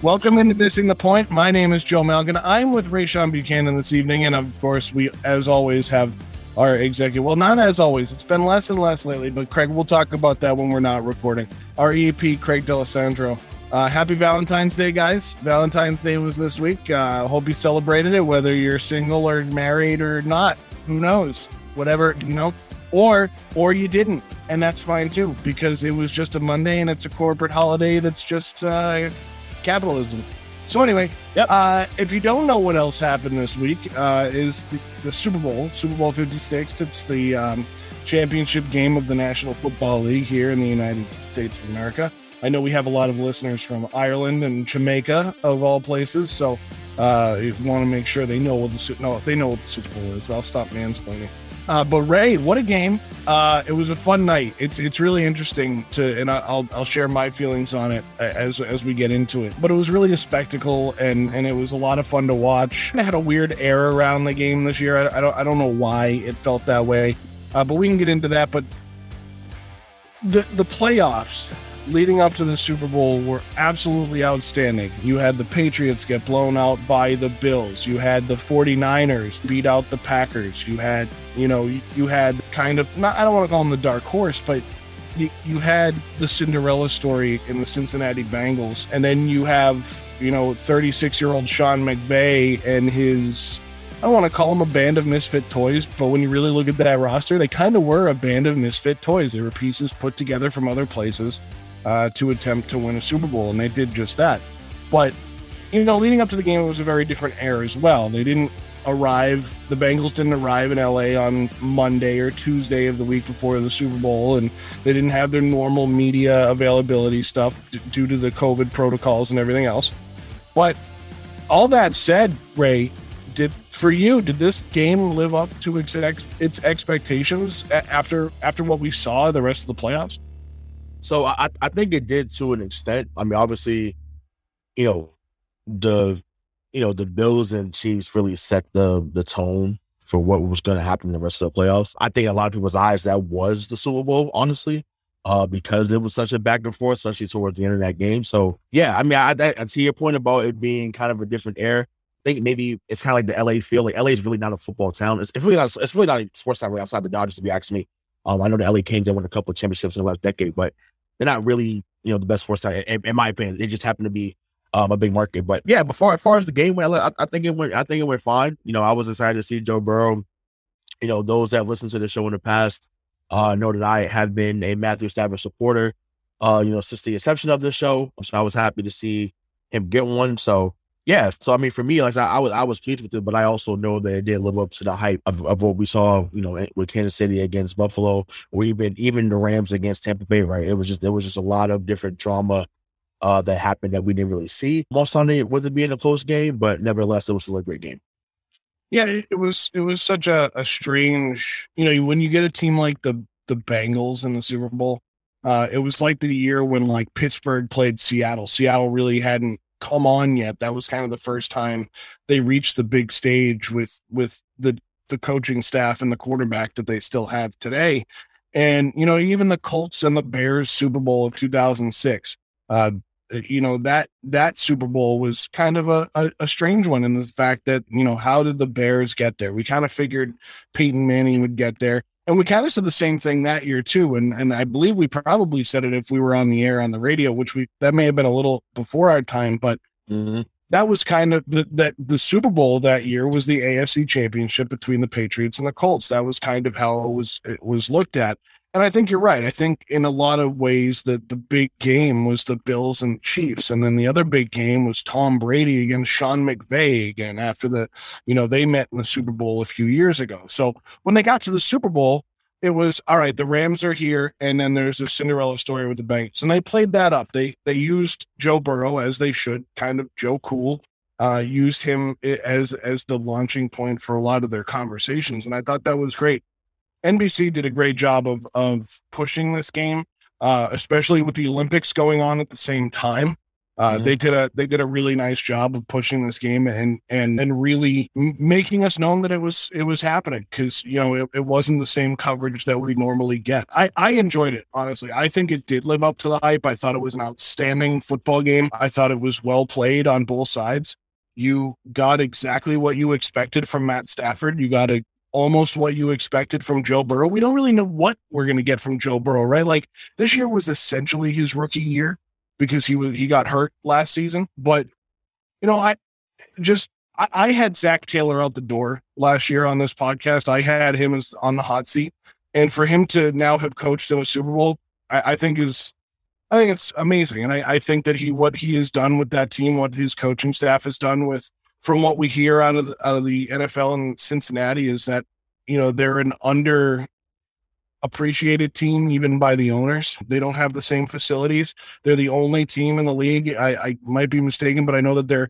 Welcome into Missing the Point. My name is Joe Malkin. I'm with Rayshawn Buchanan this evening, and of course, we, as always, have our executive. Well, not as always. It's been less and less lately, but Craig, we'll talk about that when we're not recording. Our EP, Craig D'Alessandro. Uh, happy Valentine's Day, guys. Valentine's Day was this week. Uh, hope you celebrated it, whether you're single or married or not. Who knows? Whatever, you know, or or you didn't and that's fine too because it was just a monday and it's a corporate holiday that's just uh capitalism. So anyway, Yep. uh, if you don't know what else happened this week, uh, is the, the Super Bowl, Super Bowl 56. It's the um, championship game of the National Football League here in the United States of America. I know we have a lot of listeners from Ireland and Jamaica, of all places. So uh, you want to make sure they know what the no, they know what the Super Bowl is. I'll stop mansplaining. Uh, but Ray, what a game! Uh, it was a fun night. It's it's really interesting to, and I- I'll I'll share my feelings on it as as we get into it. But it was really a spectacle, and and it was a lot of fun to watch. It had a weird air around the game this year. I, I don't I don't know why it felt that way, uh, but we can get into that. But the the playoffs leading up to the Super Bowl were absolutely outstanding. You had the Patriots get blown out by the Bills. You had the 49ers beat out the Packers. You had, you know, you, had kind of not I don't want to call them the dark horse, but you, you had the Cinderella story in the Cincinnati Bengals, and then you have, you know, 36 year old Sean McVay and his I don't want to call them a band of misfit toys, but when you really look at that roster, they kind of were a band of misfit toys. They were pieces put together from other places uh, to attempt to win a Super Bowl, and they did just that. But you know, leading up to the game, it was a very different air as well. They didn't arrive. The Bengals didn't arrive in LA on Monday or Tuesday of the week before the Super Bowl, and they didn't have their normal media availability stuff d- due to the COVID protocols and everything else. But all that said, Ray, did for you did this game live up to its its expectations after after what we saw the rest of the playoffs? So I, I think it did to an extent. I mean, obviously, you know, the you know the Bills and Chiefs really set the the tone for what was going to happen in the rest of the playoffs. I think a lot of people's eyes that was the Super Bowl, honestly, uh, because it was such a back and forth, especially towards the end of that game. So yeah, I mean, I, I to your point about it being kind of a different air. I think maybe it's kind of like the LA feel. Like LA is really not a football town. It's, it's really not. It's really not a sports town really outside the Dodgers. To be asking me, um, I know the LA Kings have won a couple of championships in the last decade, but they're not really, you know, the best town in, in my opinion. They just happen to be um, a big market. But yeah, before as far as the game went, I, I think it went. I think it went fine. You know, I was excited to see Joe Burrow. You know, those that have listened to the show in the past uh, know that I have been a Matthew Stafford supporter. Uh, you know, since the inception of the show, so I was happy to see him get one. So yeah, so I mean, for me, like I, I was, I was pleased with it, but I also know that it did live up to the hype of, of what we saw, you know, with Kansas City against Buffalo, or even even the Rams against Tampa Bay. Right? It was just there was just a lot of different drama uh, that happened that we didn't really see. Most Sunday it wasn't being a close game, but nevertheless, it was still a great game. Yeah, it, it was it was such a, a strange, you know, when you get a team like the the Bengals in the Super Bowl, uh, it was like the year when like Pittsburgh played Seattle. Seattle really hadn't come on yet. That was kind of the first time they reached the big stage with with the the coaching staff and the quarterback that they still have today. And you know, even the Colts and the Bears Super Bowl of 2006, uh, you know that that Super Bowl was kind of a, a, a strange one in the fact that you know how did the Bears get there? We kind of figured Peyton Manning would get there, and we kind of said the same thing that year too. And and I believe we probably said it if we were on the air on the radio, which we that may have been a little before our time, but mm-hmm. that was kind of the that the Super Bowl that year was the AFC Championship between the Patriots and the Colts. That was kind of how it was it was looked at. And I think you're right. I think in a lot of ways that the big game was the Bills and Chiefs, and then the other big game was Tom Brady against Sean McVay again after the, you know, they met in the Super Bowl a few years ago. So when they got to the Super Bowl, it was all right. The Rams are here, and then there's a Cinderella story with the Bengals, and they played that up. They they used Joe Burrow as they should, kind of Joe Cool, uh, used him as as the launching point for a lot of their conversations, and I thought that was great. NBC did a great job of of pushing this game, uh, especially with the Olympics going on at the same time. Uh, mm-hmm. They did a they did a really nice job of pushing this game and and and really making us known that it was it was happening because you know it, it wasn't the same coverage that we normally get. I I enjoyed it honestly. I think it did live up to the hype. I thought it was an outstanding football game. I thought it was well played on both sides. You got exactly what you expected from Matt Stafford. You got a almost what you expected from Joe Burrow. We don't really know what we're going to get from Joe Burrow, right? Like this year was essentially his rookie year because he was he got hurt last season. But you know, I just I, I had Zac Taylor out the door last year on this podcast. I had him as on the hot seat, and for him to now have coached in a Super Bowl, I, I think is I think it's amazing. And I, I think that he what he has done with that team, what his coaching staff has done with from what we hear out of the, out of the NFL in Cincinnati is that you know they're an under appreciated team even by the owners. They don't have the same facilities. They're the only team in the league. I, I might be mistaken, but I know that they're,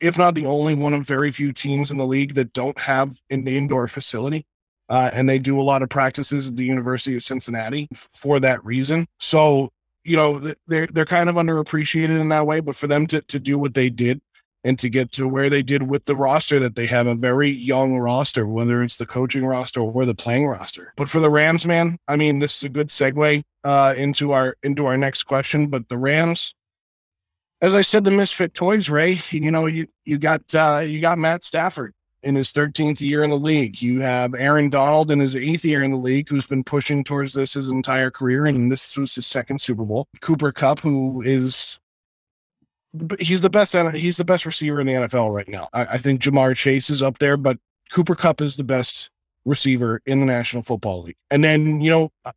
if not the only one of very few teams in the league that don't have an indoor facility. Uh, and they do a lot of practices at the University of Cincinnati for that reason. So, you know, they're they're kind of underappreciated in that way. But for them to to do what they did and to get to where they did with the roster that they have a very young roster, whether it's the coaching roster or the playing roster. But for the Rams, man, I mean, this is a good segue uh, into our into our next question. But the Rams, as I said, the misfit toys, Ray. You know, you you got uh, you got Matt Stafford in his 13th year in the league. You have Aaron Donald in his eighth year in the league, who's been pushing towards this his entire career, and this was his second Super Bowl. Cooper Kupp, who is he's the best. He's the best receiver in the NFL right now. I, I think Ja'Marr Chase is up there, but Cooper Kupp is the best receiver in the National Football League. And then you know uh,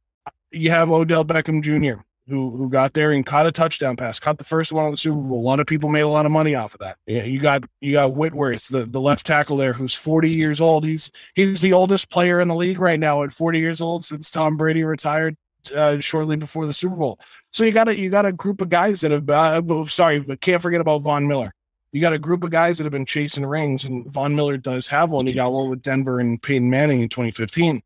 you have Odell Beckham Jr. who who got there and caught a touchdown pass, caught the first one on the Super Bowl. A lot of people made a lot of money off of that. Yeah, you got you got Whitworth, the, the left tackle there, who's 40 years old. He's he's the oldest player in the league right now at 40 years old since Tom Brady retired uh, shortly before the Super Bowl. So you got a you got a group of guys that have. Uh, sorry, but can't forget about Von Miller. You got a group of guys that have been chasing rings, and Von Miller does have one. He got one with Denver and Peyton Manning in 2015.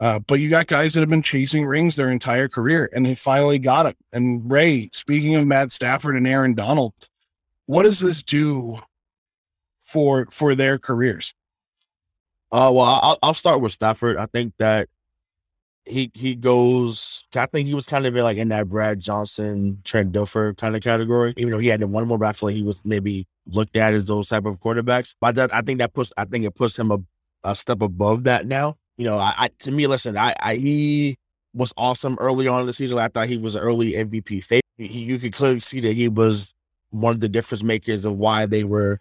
Uh, but you got guys that have been chasing rings their entire career, and they finally got it. And Ray, speaking of Matt Stafford and Aaron Donald, what does this do for for their careers? Uh, well, I'll, I'll start with Stafford. I think that he he goes. I think he was kind of like in that Brad Johnson, Trent Dilfer kind of category. Even though he had one more, but I feel like he was maybe looked at as those type of quarterbacks. But that, I think that puts I think it puts him a, a step above that now. You know, I, I to me, listen, I, I he was awesome early on in the season. I thought he was an early MVP favorite. You could clearly see that he was one of the difference makers of why they were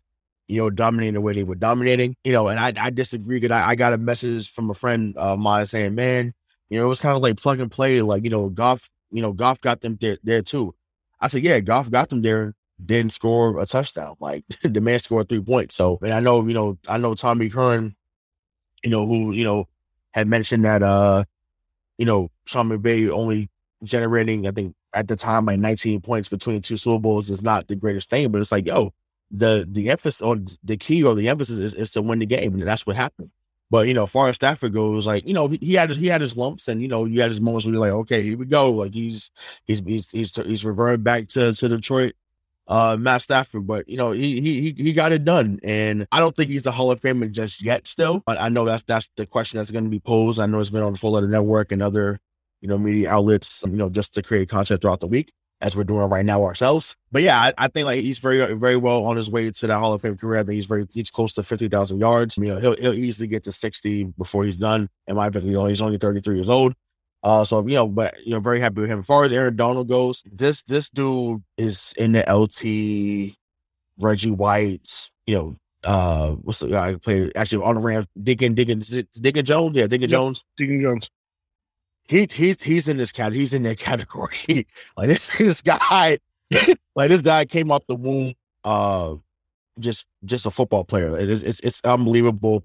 you know, dominating the way they were dominating, you know, and I, I disagree because I, I got a message from a friend of mine saying, man, you know, it was kind of like plug and play. Like, you know, Goff, you know, Goff got them there, there too. I said, yeah, Goff got them there, didn't score a touchdown. Like the man scored three points. So, and I know, you know, I know Tommy Kern, you know, who, you know, had mentioned that, uh, you know, Sean McVay only generating, I think at the time, like 19 points between two Super Bowls is not the greatest thing, but it's like, yo, the, the emphasis or the key or the emphasis is, is to win the game. And that's what happened. But you know, far as Stafford goes, like you know, he had his he had his lumps, and you know, you had his moments where you're like, okay, here we go. Like he's he's he's he's, he's reverted back to to Detroit, uh, Matt Stafford. But you know, he he he got it done, and I don't think he's a Hall of Famer just yet. Still, but I know that's that's the question that's going to be posed. I know it's been on the Full Letter Network and other you know media outlets, you know, just to create content throughout the week as we're doing right now ourselves. But yeah, I, I, think like he's very very well on his way to that Hall of Fame career. I think he's very he's close to fifty thousand yards. You know, he'll he'll easily get to sixty before he's done. In my opinion, he's only thirty three years old. Uh, so you know, but you know, very happy with him. As far as Aaron Donald goes, this this dude is in the LT, Reggie White's, you know, uh, what's the guy who played actually on the Rams? Deacon, Deacon, Deacon Jones, yeah, Deacon yep. Jones, Deacon Jones he he's he's in this cat. He's in that category. like this this guy, like this guy came off the womb, uh, just just a football player. It is it's it's unbelievable.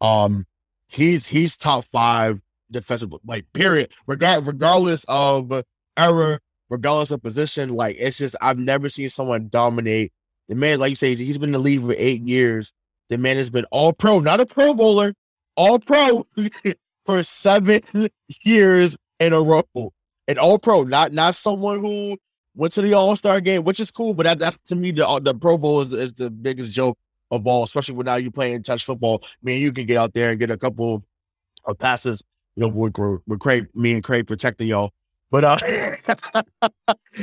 Um, he's he's top five defensive like period. Regard regardless of error, regardless of position. Like it's just I've never seen someone dominate. The man, like you say, he's been in the league for eight years. The man has been all pro, not a pro bowler, all pro for seven years in a row. An all pro, not not someone who went to the All Star game, which is cool. But that, that's to me the the Pro Bowl is, is the biggest joke of all, especially when now you playing touch football. Man, you can get out there and get a couple of passes. You know, with, with Craig, me and Craig protecting y'all. But uh,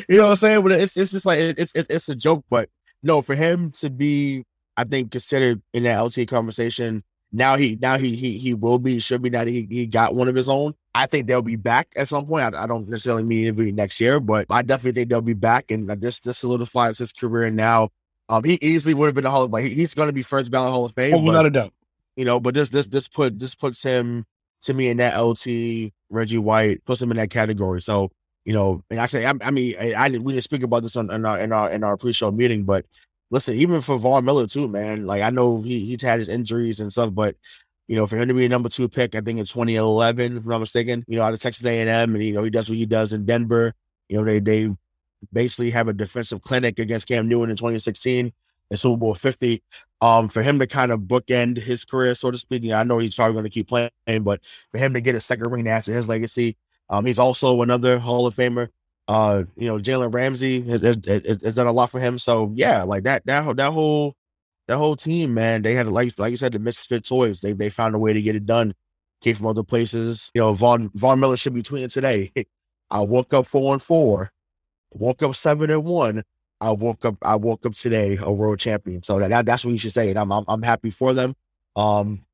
you know what I'm saying? But it's it's just like it's it's it's a joke. But no, for him to be, I think considered in that LT conversation now he now he he he will be should be now that he, he got one of his own. I think they'll be back at some point. I, I don't necessarily mean it'll be next year, but I definitely think they'll be back, and this this solidifies his career now. Um, he easily would have been a Hall of like he's going to be first ballot Hall of Fame. Oh, without a doubt. You know, but this this this put this puts him to me in that LT Reggie White puts him in that category. So you know, and actually, I, I mean, I, I, didn't we didn't speak about this on in our in our in our pre-show meeting, but listen, even for Von Miller too, man. Like I know he he's had his injuries and stuff, but you know, for him to be a number two pick, I think in 2011, if I'm not mistaken, you know, out of Texas A&M, and you know, he does what he does in Denver. You know, they they basically have a defensive clinic against Cam Newton in 2016 in Super Bowl 50. Um, for him to kind of bookend his career, so to speak, you know, I know he's probably going to keep playing, but for him to get a second ring to add to his legacy, um, he's also another Hall of Famer. Uh, you know, Jalen Ramsey has, has, has, done a lot for him. So yeah, like that that that whole that whole team, man, they had like like you said, the misfit toys. They they found a way to get it done. Came from other places. You know, Von Von Miller should be tweeting today. I woke up four and four, woke up seven and one. I woke up I woke up today a world champion. So that, that that's what you should say. And I'm, I'm I'm happy for them. Um,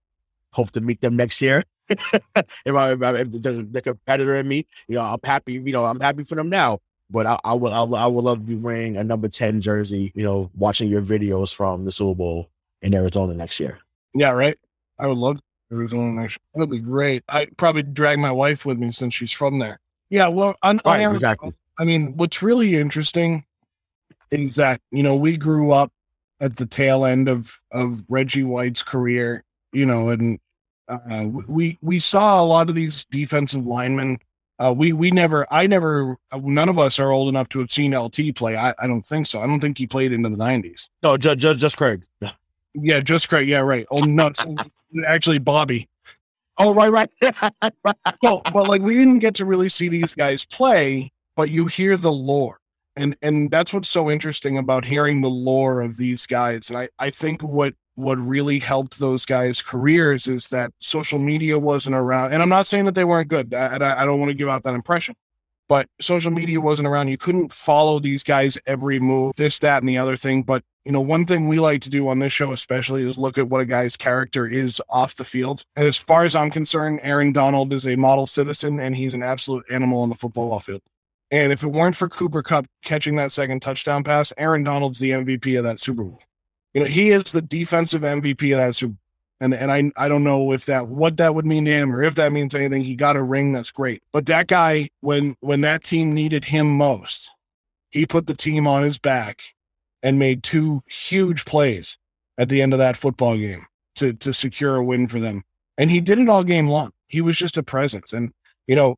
hope to meet them next year. if, I, if, the, the competitor in me, you know, I'm happy. You know, I'm happy for them now but I, I will, I will, I would love to be wearing a number 10 jersey, you know, watching your videos from the Super Bowl in Arizona next year. Yeah, right. I would love Arizona next year. That'd be great. I probably drag my wife with me since she's from there. Yeah, well, on, right, on Arizona, exactly. I mean, what's really interesting is that, you know, we grew up at the tail end of, of Reggie White's career, you know, and uh, we, we saw a lot of these defensive linemen uh, we we never, I never, none of us are old enough to have seen LT play. I, I don't think so. I don't think he played into the nineties. No, just, just just Craig. Yeah, yeah, just Craig. Yeah, right. Oh, nuts. Actually, Bobby. Oh, right, right. well, but like we didn't get to really see these guys play, but you hear the lore. And and that's what's so interesting about hearing the lore of these guys. And I, I think what what really helped those guys' careers is that social media wasn't around. And I'm not saying that they weren't good. I, I, I don't want to give out that impression, but social media wasn't around. You couldn't follow these guys every move, this, that, and the other thing. But you know, one thing we like to do on this show, especially, is look at what a guy's character is off the field. And as far as I'm concerned, Aaron Donald is a model citizen, and he's an absolute animal on the football field. And if it weren't for Cooper Kupp catching that second touchdown pass, Aaron Donald's the MVP of that Super Bowl. You know, he is the defensive MVP of that Super and and I I don't know if that what that would mean to him or if that means anything. He got a ring, that's great. But that guy, when when that team needed him most, he put the team on his back and made two huge plays at the end of that football game to to secure a win for them. And he did it all game long. He was just a presence. And you know,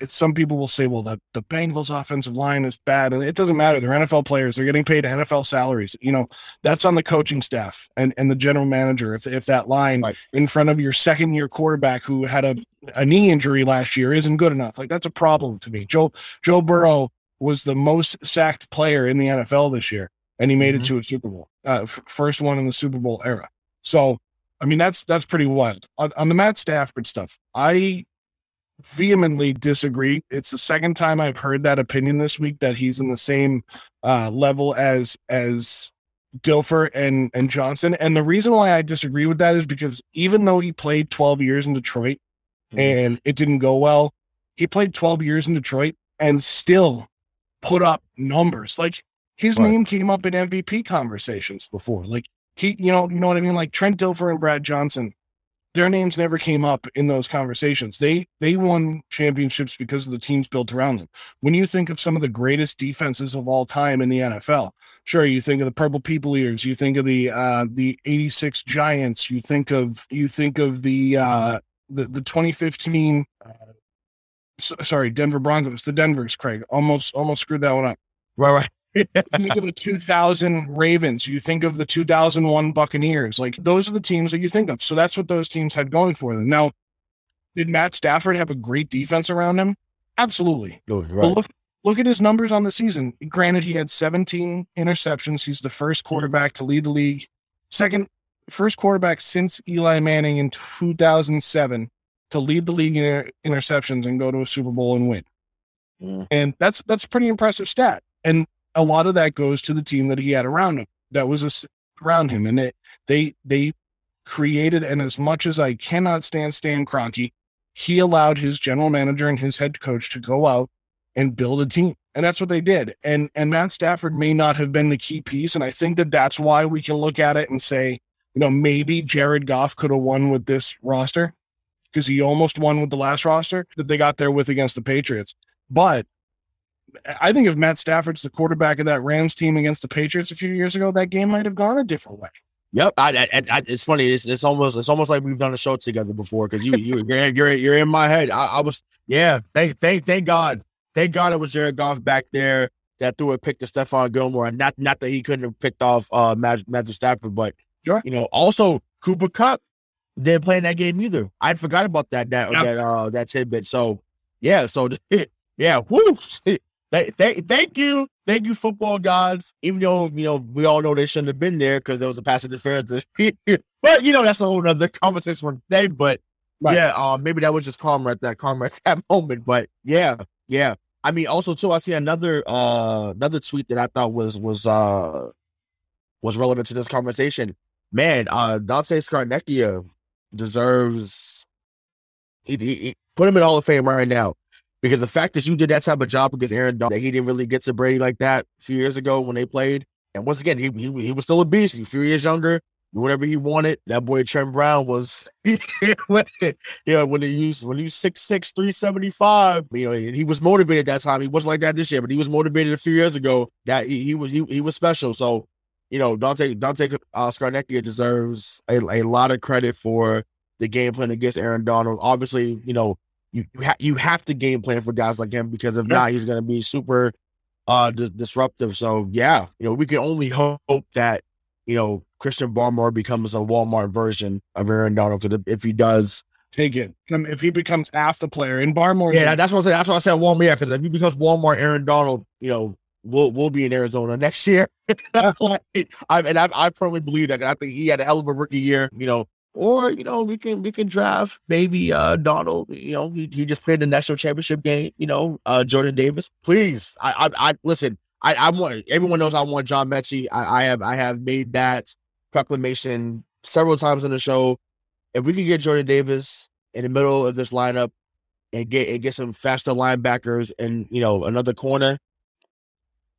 it's some people will say, well, the, the Bengals offensive line is bad. And it doesn't matter. They're NFL players. They're getting paid NFL salaries. You know, that's on the coaching staff and, and the general manager. If, if that line right. in front of your second year quarterback who had a, a knee injury last year isn't good enough, like that's a problem to me. Joe, Joe Burrow was the most sacked player in the NFL this year, and he made mm-hmm. it to a Super Bowl, uh, f- first one in the Super Bowl era. So, I mean, that's, that's pretty wild on, on the Matt Stafford stuff. I vehemently disagree. It's the second time I've heard that opinion this week that he's in the same uh, level as as Dilfer and and Johnson. And the reason why I disagree with that is because even though he played 12 years in Detroit mm-hmm. and it didn't go well, he played 12 years in Detroit and still put up numbers. Like his right. name came up in MVP conversations before. Like he, you know, you know what I mean? Like Trent Dilfer and Brad Johnson their names never came up in those conversations. They they won championships because of the teams built around them. When you think of some of the greatest defenses of all time in the NFL, sure, you think of the Purple People Eaters, you think of the uh, the '86 Giants, you think of you think of the uh, the the 2015. Uh, sorry, Denver Broncos, the Denver's Craig almost almost screwed that one up. Right, right think of the 2000 Ravens. You think of the 2001 Buccaneers. Like those are the teams that you think of. So that's what those teams had going for them. Now, did Matt Stafford have a great defense around him? Absolutely. Oh, right. Look, look at his numbers on the season. Granted, he had 17 interceptions. He's the first quarterback to lead the league. Second, first quarterback since Eli Manning in 2007 to lead the league in interceptions and go to a Super Bowl and win. Mm. And that's that's a pretty impressive stat. And a lot of that goes to the team that he had around him. That was around him, and it, they they created. And as much as I cannot stand Stan Kroenke, he allowed his general manager and his head coach to go out and build a team, and that's what they did. And and Matt Stafford may not have been the key piece, and I think that that's why we can look at it and say, you know, maybe Jared Goff could have won with this roster because he almost won with the last roster that they got there with against the Patriots. But I think if Matt Stafford's the quarterback of that Rams team against the Patriots a few years ago, that game might have gone a different way. Yep, I, I, I, it's funny. It's, it's almost it's almost like we've done a show together before because you you you're, you're you're in my head. I, I was yeah. Thank thank thank God. Thank God it was Jared Goff back there that threw a pick to Stephon Gilmore, and not not that he couldn't have picked off uh Matthew, Matthew Stafford, but Sure. you know also Cooper Kupp didn't play in that game either. I forgot about that that Yep. that uh that tidbit. So yeah, so yeah, whoo. Thank, thank, thank you, thank you, football gods. Even though you know we all know they shouldn't have been there because there was a pass interference. but you know that's a whole other conversation for today. But Right. yeah, um, maybe that was just karma at that karma at that moment. But yeah, yeah. I mean, also too, I see another uh another tweet that I thought was was uh was relevant to this conversation. Man, uh Dante Scarnecchia deserves he, he, he- put him in Hall of Fame right now. Because the fact that you did that type of job against Aaron Donald, that he didn't really get to Brady like that a few years ago when they played. And once again, he he, he was still a beast. He a few years younger, whatever he wanted. That boy Trent Brown was, yeah, when he used when he was 6'6", 375, you know, he was motivated that time. He wasn't like that this year, but he was motivated a few years ago. That he, he was he, he was special. So, you know, Dante Dante uh, Scarnecchia deserves a, a lot of credit for the game plan against Aaron Donald. Obviously, you know, you you, ha- you have to game plan for guys like him because if Yeah. not, he's going to be super uh di- disruptive. So yeah, you know, we can only hope that you know Christian Barmore becomes a Walmart version of Aaron Donald. Because if he does, Take it. If he becomes half the player, and Barmore, yeah, that's what I said. That's what I said. Walmart. Yeah, because if he becomes Walmart, Aaron Donald, you know, we'll we'll be in Arizona next year. I and I, I firmly believe that. I think he had a hell of a rookie year. You know. Or you know we can we can draft maybe uh Donald you know he, he just played the national championship game you know uh Jordan Davis. Please I I, I listen I I want everyone knows I want John Mechie. I, I have I have made that proclamation several times on the show. If we can get Jordan Davis in the middle of this lineup and get and get some faster linebackers and you know another corner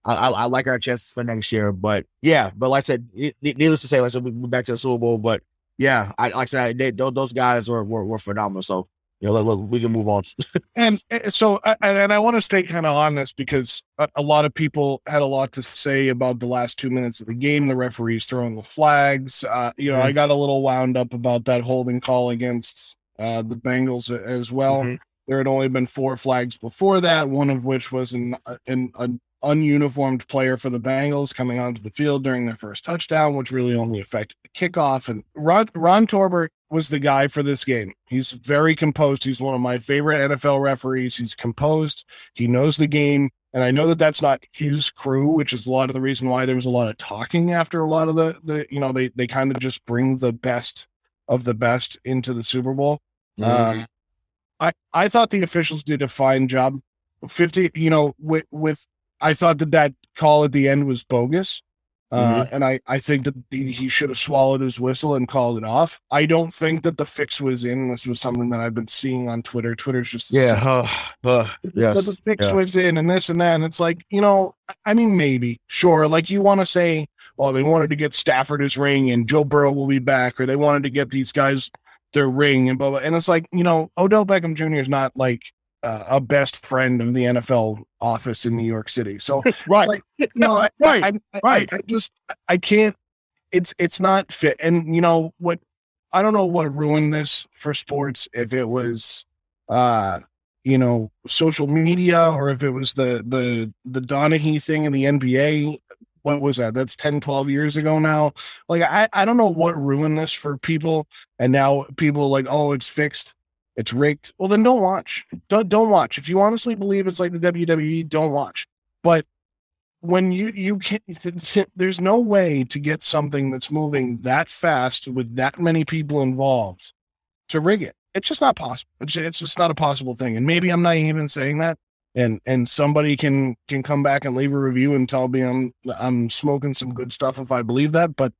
I, I, I like our chances for next year. But yeah but like I said needless to say like I said we- back to the Super Bowl but yeah, I like I said, they, those, those guys were, were were phenomenal. So you know, look, look, we can move on. And uh, so, uh, and and I want to stay kind of on this because a, a lot of people had a lot to say about the last two minutes of the game. The referees throwing the flags. Uh, you know, I got a little wound up about that holding call against uh, the Bengals as well. Mhm. There had only been four flags before that, one of which was an, an, an ununiformed player for the Bengals coming onto the field during their first touchdown, which really only affected the kickoff. And Ron, Ron Torbert was the guy for this game. He's very composed. He's one of my favorite NFL referees. He's composed. He knows the game. And I know that that's not his crew, which is a lot of the reason why there was a lot of talking after a lot of the, the you know, they, they kind of just bring the best of the best into the Super Bowl. Um, I I thought the officials did a fine job. Fifty, you know, with with I thought that that call at the end was bogus, uh, and I I think that the, he should have swallowed his whistle and called it off. I don't think that the fix was in. This was something that I've been seeing on Twitter. Twitter's just yeah, uh, uh, but yes, the fix yeah. was in and this and that. And it's like, you know, I mean, maybe, sure. Like you want to say, well, they wanted to get Stafford his ring and Joe Burrow will be back, or they wanted to get these guys their ring and blah, blah. And it's like, you know, Odell Beckham Jr. is not like uh, a best friend of the NFL office in New York City. So, right, like, no, I, Right, I, I, right. I, I just, I can't, it's, it's not fit. And, you know, what, I don't know what ruined this for sports, if it was, uh, you know, social media or if it was the the the Donaghy thing in the NBA. What was that? That's 10, 12 years ago now. Like I, I don't know what ruined this for people. And now people are like, oh, it's fixed. It's rigged. Well, then don't watch. Don't don't watch. If you honestly believe it's like the WWE, don't watch. But when you you can't, there's no way to get something that's moving that fast with that many people involved to rig it. It's just not possible. It's, it's just not a possible thing. And maybe I'm not even saying that. And and somebody can can come back and leave a review and tell me I'm I'm smoking some good stuff if I believe that. But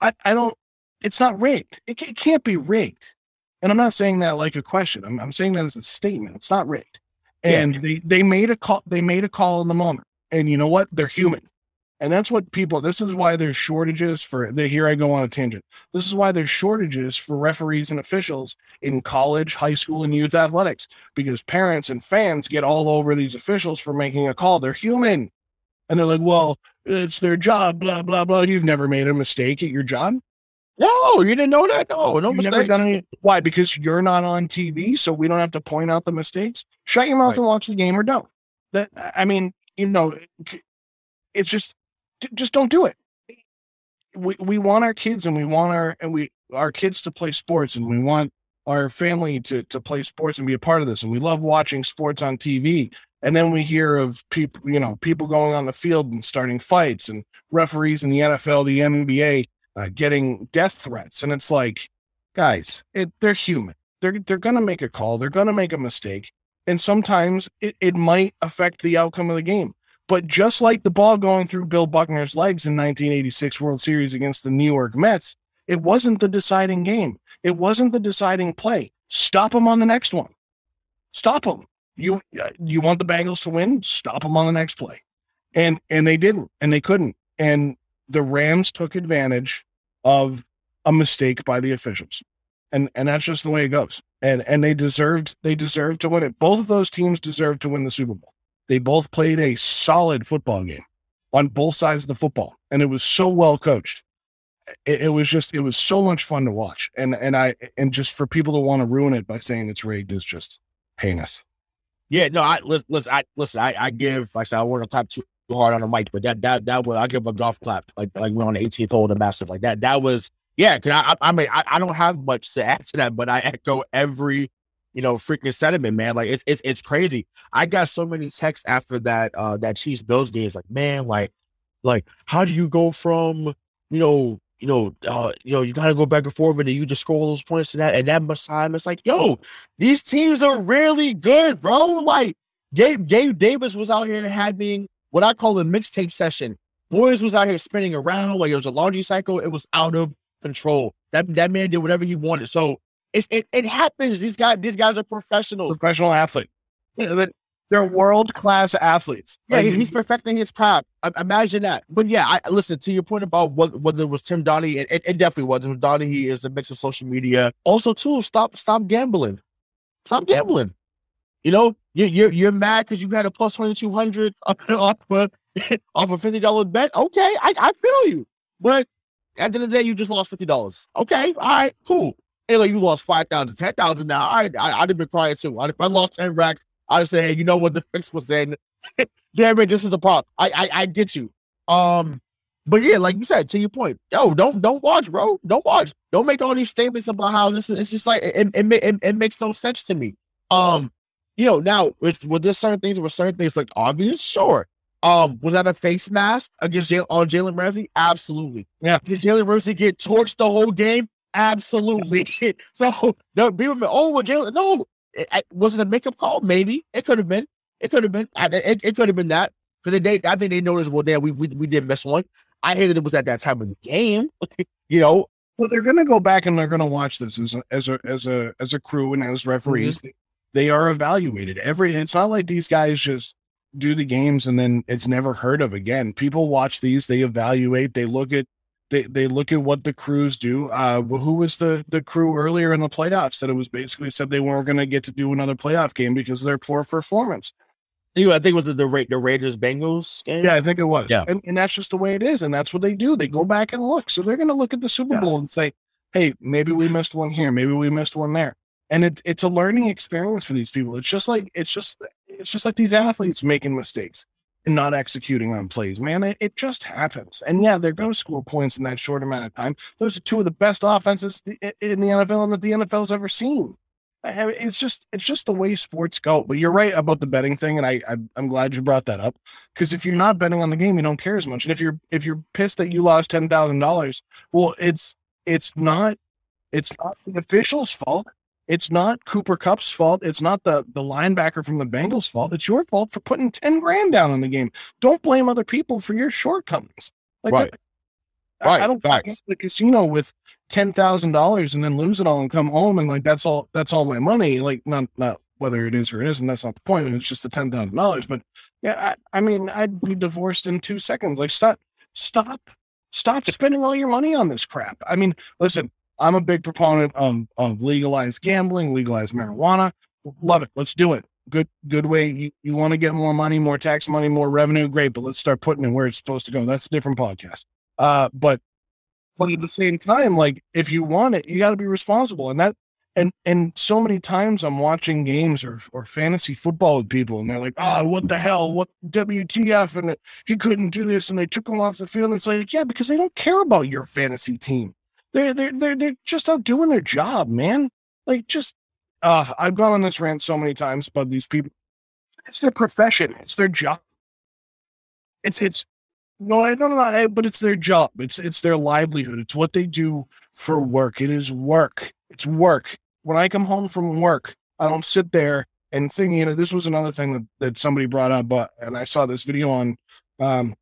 I I don't. It's not rigged. It, it can't be rigged. And I'm not saying that like a question. I'm I'm saying that as a statement. It's not rigged. And yeah. they they made a call. They made a call in the moment. And you know what? They're human. And that's what people, this is why there's shortages for, the, here I go on a tangent. This is why there's shortages for referees and officials in college, high school, and youth athletics because parents and fans get all over these officials for making a call. They're human. And they're like, well, it's their job, blah, blah, blah. You've never made a mistake at your job? No, you didn't know that. No, no You've mistakes. Any, why? Because you're not on TV, so we don't have to point out the mistakes. Shut your mouth right. and watch the game, or don't. That I mean, you know, it's just just don't do it. We we want our kids and we want our and we our kids to play sports and we want our family to to play sports and be a part of this and we love watching sports on TV and then we hear of people you know people going on the field and starting fights and referees in the NFL the NBA uh, getting death threats and it's like guys it, they're human they're they're going to make a call they're going to make a mistake and sometimes it, it might affect the outcome of the game. But just like the ball going through Bill Buckner's legs in 1986 World Series against the New York Mets, it wasn't the deciding game. It wasn't the deciding play. Stop them on the next one. Stop them. You uh, you want the Bengals to win? Stop them on the next play. And and they didn't, and they couldn't. And the Rams took advantage of a mistake by the officials and and that's just the way it goes. And and they deserved they deserved to win it. Both of those teams deserved to win the Super Bowl. They both played a solid football game on both sides of the football, and it was so well coached. It, it was just it was so much fun to watch, and and I and just for people to want to ruin it by saying it's rigged is just heinous. Yeah, no, I listen. I listen. I, I give. Like I said, I want to clap too hard on the mic, but that that that was I give a golf clap like like we're on the 18th hole and massive like that. That was yeah, cause I, I mean, I, I don't have much to add to that, but I echo every, you know, freaking sentiment, man. Like it's it's it's crazy. I got so many texts after that uh that Chiefs Bills game. It's like, man, like, like how do you go from, you know, you know, uh, you know, you gotta go back and forth and then you just score all those points and that and that much time. It's like, yo, these teams are really good, bro. Like Gabe, Gabe Davis was out here me what I call a mixtape session. Boys was out here spinning around like it was a laundry cycle. It was out of control. That that man did whatever he wanted. So it's, it it happens. These guys these guys are professionals. Professional athlete. Yeah, they're world class athletes. Yeah, like, he's perfecting his craft. Imagine that. But yeah, I listen to your point about what, whether it was Tim Donaghy. It, it, it definitely was. It was Donaghy is a mix of social media. Also, too, stop stop gambling. Stop gambling. You know, you're you're, you're mad because you had a plus twenty two hundred off a off a fifty dollar bet. Okay, I, I feel you, but at the end of the day, you just lost fifty dollars. Okay, all right, cool. Hey, like you lost five thousand, ten thousand now. Right, I, I'd have been crying too. I, if I lost ten racks, I'd just say, hey, you know what the fix was in. Damn it, this is a problem. I, I I get you. Um, but yeah, like you said, to your point, yo, don't don't watch, bro. Don't watch. Don't make all these statements about how this is. It's just like it it, it, it makes no sense to me. Um, you know, now with with this certain things, with certain things like obvious, sure. Um, was that a face mask against J- on Jalen Ramsey? Absolutely. Yeah. Did Jalen Ramsey get torched the whole game? Absolutely. so no, me. oh, well, Jalen, no, it, it, was it a makeup call? Maybe it could have been. It could have been. It, it could have been that because they, I think they noticed. Well, damn, we we we did miss one. I hated it was at that time of the game. you know. Well, they're going to go back and they're going to watch this as a as a as a as a crew and as referees. Mm-hmm. They are evaluated every. It's not like these guys just do the games and then it's never heard of again. People watch these, they evaluate, they look at they, they look at what the crews do. Uh, who was the the crew earlier in the playoffs that it was basically said they weren't going to get to do another playoff game because of their poor performance. I think it was the the, the Raiders Bengals game. Yeah, I think it was. Yeah, and, and that's just the way it is, and that's what they do. They go back and look. So they're going to look at the Super Bowl and say, "Hey, maybe we missed one here. Maybe we missed one there." And it's it's a learning experience for these people. It's just like it's just it's just like these athletes making mistakes and not executing on plays, man. It, it just happens. And yeah, they're going to score points in that short amount of time. Those are two of the best offenses in the NFL and that the NFL's ever seen. It's just it's just the way sports go. But you're right about the betting thing, and I, I am glad you brought that up because if you're not betting on the game, you don't care as much. And if you're if you're pissed that you lost ten thousand dollars, well, it's it's not it's not the official's fault. It's not Cooper Kupp's fault. It's not the the linebacker from the Bengals' fault. It's your fault for putting ten grand down on the game. Don't blame other people for your shortcomings. Like right. That, right. I, I don't Facts. the casino with ten thousand dollars and then lose it all and come home and like that's all that's all my money. Like not not whether it is or it isn't. That's not the point. It's just the ten thousand dollars. But yeah, I, I mean, I'd be divorced in two seconds. Like stop, stop, stop spending all your money on this crap. I mean, listen, I'm a big proponent of, of legalized gambling, legalized marijuana. Love it. Let's do it. Good, good way. You, you want to get more money, more tax money, more revenue. Great. But let's start putting it where it's supposed to go. That's a different podcast. Uh, but, but at the same time, like if you want it, you got to be responsible. And that, and, and so many times I'm watching games or, or fantasy football with people and they're like, oh, what the hell? What WTF? And he couldn't do this. And they took him off the field. And it's like, yeah, because they don't care about your fantasy team they're they're they're they're just out doing their job, man. Like just uh I've gone on this rant so many times about these people. It's their profession. It's their job. It's it's no, I don't know, but it's their job. It's it's their livelihood. It's what they do for work. It is work. It's work. When I come home from work, I don't sit there and think, you know, this was another thing that, that somebody brought up, but and I saw this video on um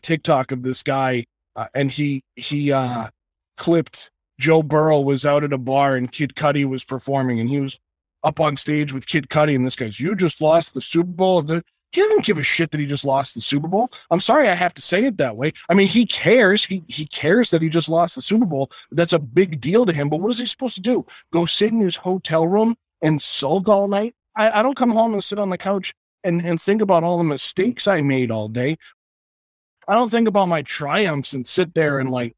TikTok of this guy uh, and he he uh clipped Joe Burrow was out at a bar and Kid Cudi was performing and he was up on stage with Kid Cudi and this guy's, you just lost the Super Bowl. The, he doesn't give a shit that he just lost the Super Bowl. I'm sorry I have to say it that way. I mean, he cares. He he cares that he just lost the Super Bowl. That's a big deal to him. But what is he supposed to do? Go sit in his hotel room and sulk all night? I, I don't come home and sit on the couch and, and think about all the mistakes I made all day. I don't think about my triumphs and sit there and like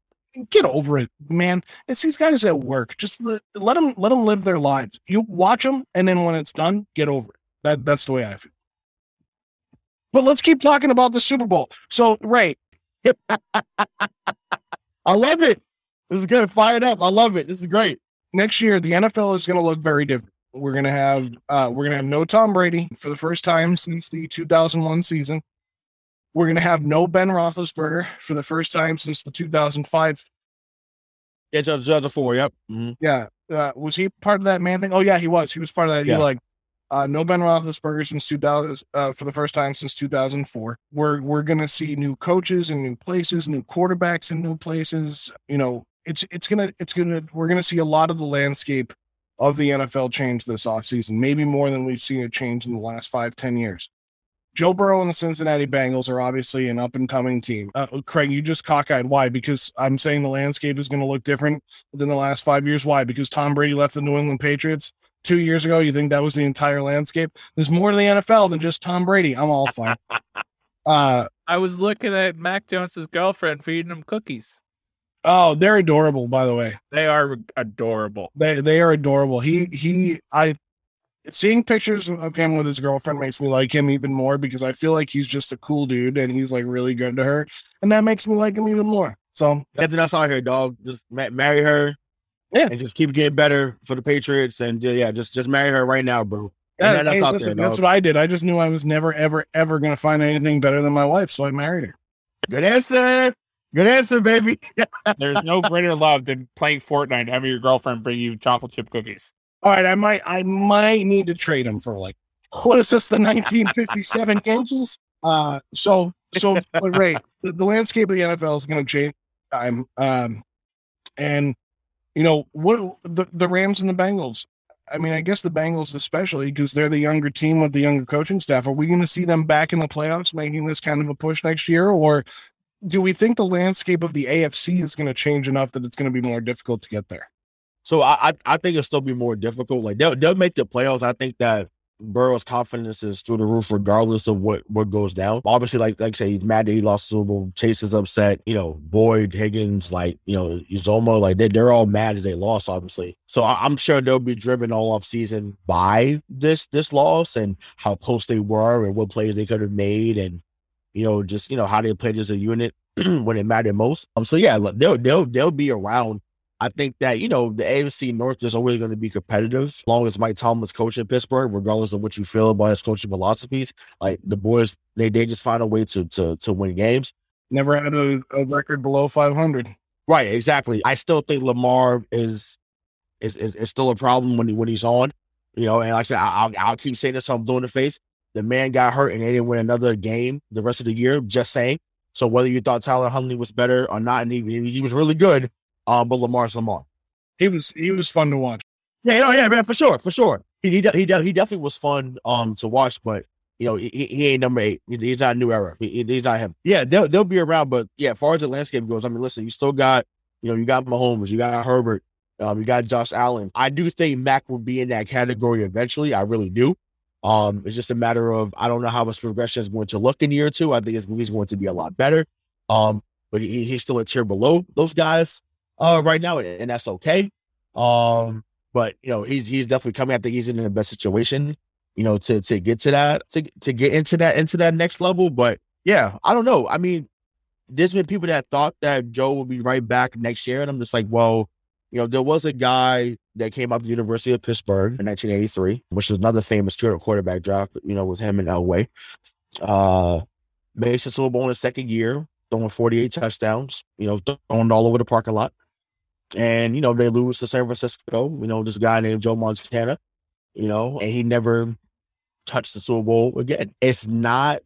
get over it, man. It's these guys at work. Just let, let them let them live their lives. You watch them, and then when it's done, get over it. That that's the way I feel. But let's keep talking about the Super Bowl. So, Ray, I love it. This is good. Fired up. I love it. This is great. Next year, the NFL is going to look very different. We're going to have uh, we're going to have no Tom Brady for the first time since the 2001 season. We're going to have no Ben Roethlisberger for the first time since the 2005. Yeah, 2004. Yep. Mm-hmm. Yeah. Uh, was he part of that man thing? Oh, yeah, he was. He was part of that. Yeah. He like uh, no Ben Roethlisberger since 2000 uh, for the first time since 2004. We're we're gonna see new coaches and new places, new quarterbacks in new places. You know, it's it's gonna it's gonna we're gonna see a lot of the landscape of the NFL change this offseason, maybe more than we've seen it change in the last five ten years. Joe Burrow and the Cincinnati Bengals are obviously an up and coming team. Uh, Craig, you just cockeyed. Why? Because I'm saying the landscape is going to look different than the last five years. Why? Because Tom Brady left the New England Patriots two years ago. You think that was the entire landscape? There's more to the NFL than just Tom Brady. I'm all fine. uh, I was looking at Mac Jones's girlfriend feeding him cookies. Oh, they're adorable, by the way. They are adorable. They they are adorable. He he I seeing pictures of him with his girlfriend makes me like him even more because I feel like he's just a cool dude and he's like really good to her, and that makes me like him even more. So nothing else out here, dog. Just marry her, yeah, and just keep getting better for the Patriots, and yeah, just just marry her right now, bro. Yeah, that's, hey, listen, there, that's what I did. I just knew I was never, ever, ever going to find anything better than my wife, so I married her. Good answer. Good answer, baby. There's no greater love than playing Fortnite, and having your girlfriend bring you chocolate chip cookies all right, I might I might need to trade him for like what is this, the 1957 Yankees? Uh so so but Ray, the, the landscape of the NFL is gonna change time. Um and you know what the, the Rams and the Bengals. I mean, I guess the Bengals especially because they're the younger team with the younger coaching staff. Are we going to see them back in the playoffs, making this kind of a push next year, or do we think the landscape of the AFC is going to change enough that it's going to be more difficult to get there? So I, I, think it'll still be more difficult. Like they'll they'll make the playoffs. I think that Burrow's confidence is through the roof, regardless of what what goes down. Obviously, like like I say, he's mad that he lost Super Bowl. Chase is upset. You know, Boyd, Higgins, like you know, Uzomah, like they they're all mad that they lost. Obviously, so I, am sure they'll be driven all off season by this this loss and how close they were and what plays they could have made and you know just you know how they played as a unit when it mattered most. Um, so yeah, they'll they'll they'll be around I think that, you know, the AFC North is always going to be competitive as long as Mike Tomlin's coaching Pittsburgh, regardless of what you feel about his coaching philosophies. Like the boys, they they just find a way to to to win games. Never had a, a record below 500. Right, exactly. I still think Lamar is is is, is still a problem when he, when he's on. You know, and like I said, I, will I'll keep saying this. So I'm doing the face. The man got hurt and they didn't win another game the rest of the year. Just saying. So whether you thought Tyler Huntley was better or not, and he, he was really good, um, but Lamar's Lamar. He was he was fun to watch. Yeah, no, yeah, man, for sure, for sure. He he he, he definitely was fun um to watch, but you know he, he ain't number eight. He's not new era. He, he's not him. Yeah, they'll they'll be around, but yeah, as far as the landscape goes, I mean, listen, you still got you know you got Mahomes, you got Herbert, um, you got Josh Allen. I do think Mac will be in that category eventually. I really do. Um, it's just a matter of I don't know how his progression is going to look in year two. I think he's going to be a lot better. Um, but he, he's still a tier below those guys uh, right now, and that's okay. Um, but you know, he's he's definitely coming. I think he's in the best situation, you know, to to get to that to to get into that into that next level. But yeah, I don't know. I mean, there's been people that thought that Joe will be right back next year, and I'm just like, well, you know, there was a guy that came out of the University of Pittsburgh in 1983, which is another famous quarterback draft. You know, with him and Elway. Uh, Super Bowl in his second year, throwing 48 touchdowns. You know, throwing all over the parking lot. And, you know, they lose to San Francisco, you know, this guy named Joe Montana, you know, and he never touched the Super Bowl again. It's not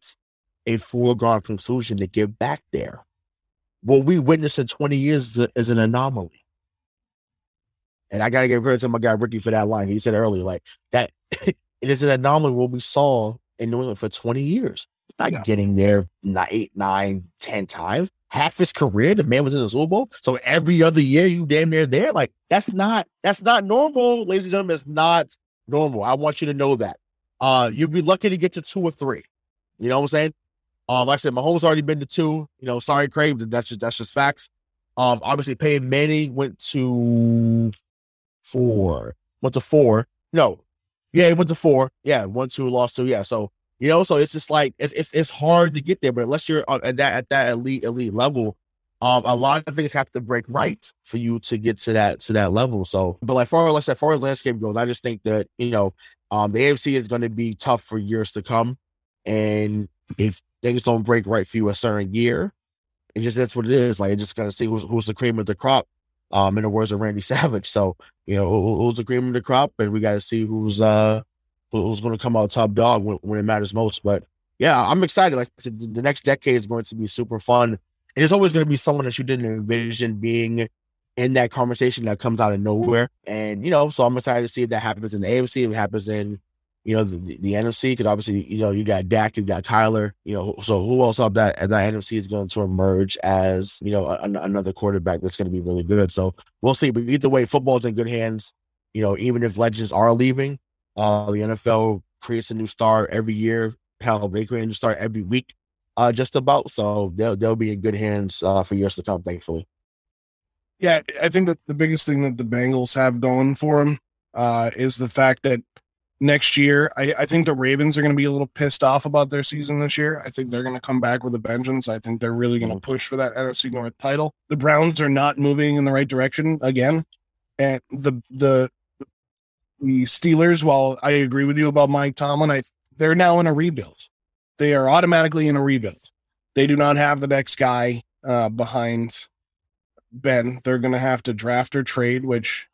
a foregone conclusion to get back there. What we witnessed in 20 years is, a, is an anomaly. And I got to give credit to my guy Ricky for that line. He said earlier, like, that it is an anomaly what we saw in New England for 20 years. Not yeah. getting there eight, nine, ten times half his career, the man was in the Super Bowl. So every other year, you damn near there. Like that's not that's not normal, ladies and gentlemen. It's not normal. I want you to know that. Uh, you'd be lucky to get to two or three. You know what I'm saying? Um, like I said, Mahomes already been to two. You know, sorry, Craig, that's just that's just facts. Um, obviously, Peyton Manning went to four. Went to four. No, yeah, he went to four. Yeah, one, two, lost two. Yeah, so you know, so it's just like it's it's, it's hard to get there. But unless you're at that at that elite elite level, um, a lot of things have to break right for you to get to that to that level. So, but like far as as far as landscape goes, I just think that you know, um, the AFC is going to be tough for years to come, and if things don't break right for you a certain year, it just that's what it is. Like, it's just going to see who's who's the cream of the crop. Um, in the words of Randy Savage. So, you know, who's the cream of the crop, and we got to see who's uh who's going to come out top dog when, when, it matters most. But yeah, I'm excited. Like I said, the next decade is going to be super fun. And it's always going to be someone that you didn't envision being in that conversation that comes out of nowhere. And, you know, so I'm excited to see if that happens in the AFC, if it happens in, you know, the, the, the NFC, because obviously, you know, you got Dak, you got Kyler, you know, so who else up that, that NFC is going to emerge as, you know, a, another quarterback that's going to be really good. So we'll see. But either way, football's in good hands. You know, even if legends are leaving, uh, the NFL creates a new star every year. Hell, they create a new star every week, uh, just about. So they'll they'll be in good hands uh, for years to come, thankfully. Yeah, I think that the biggest thing that the Bengals have going for them uh, is the fact that next year, I, I think the Ravens are going to be a little pissed off about their season this year. I think they're going to come back with a vengeance. I think they're really going to push for that NFC North title. The Browns are not moving in the right direction again, and the the the Steelers, while I agree with you about Mike Tomlin, I they're now in a rebuild. They are automatically in a rebuild. They do not have the next guy uh, behind Ben. They're going to have to draft or trade, which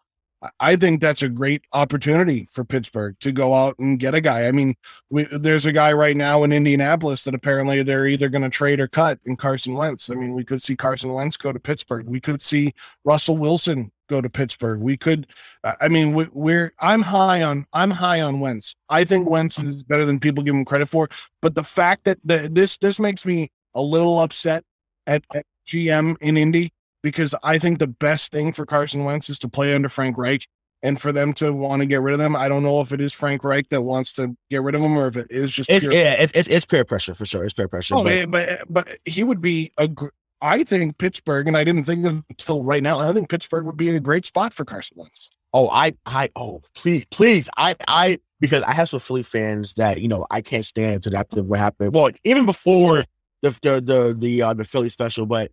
I think that's a great opportunity for Pittsburgh to go out and get a guy. I mean, we, there's a guy right now in Indianapolis that apparently they're either going to trade or cut in Carson Wentz. I mean, we could see Carson Wentz go to Pittsburgh. We could see Russell Wilson go to Pittsburgh. We could, I mean, we, are I'm high on, I'm high on Wentz. I think Wentz is better than people give him credit for. But the fact that the, this, this makes me a little upset at, at GM in Indy because I think the best thing for Carson Wentz is to play under Frank Reich. And for them to want to get rid of them, I don't know if it is Frank Reich that wants to get rid of him or if it is just it's, pure- yeah, it's, it's, it's peer pressure for sure. It's peer pressure. Oh, but, but but he would be a I think Pittsburgh, and I didn't think until right now. I think Pittsburgh would be a great spot for Carson Wentz. Oh, I, I, oh, please, please, I, I, because I have some Philly fans that you know I can't stand to that what happened. Well, even before the the the the, uh, the Philly special, but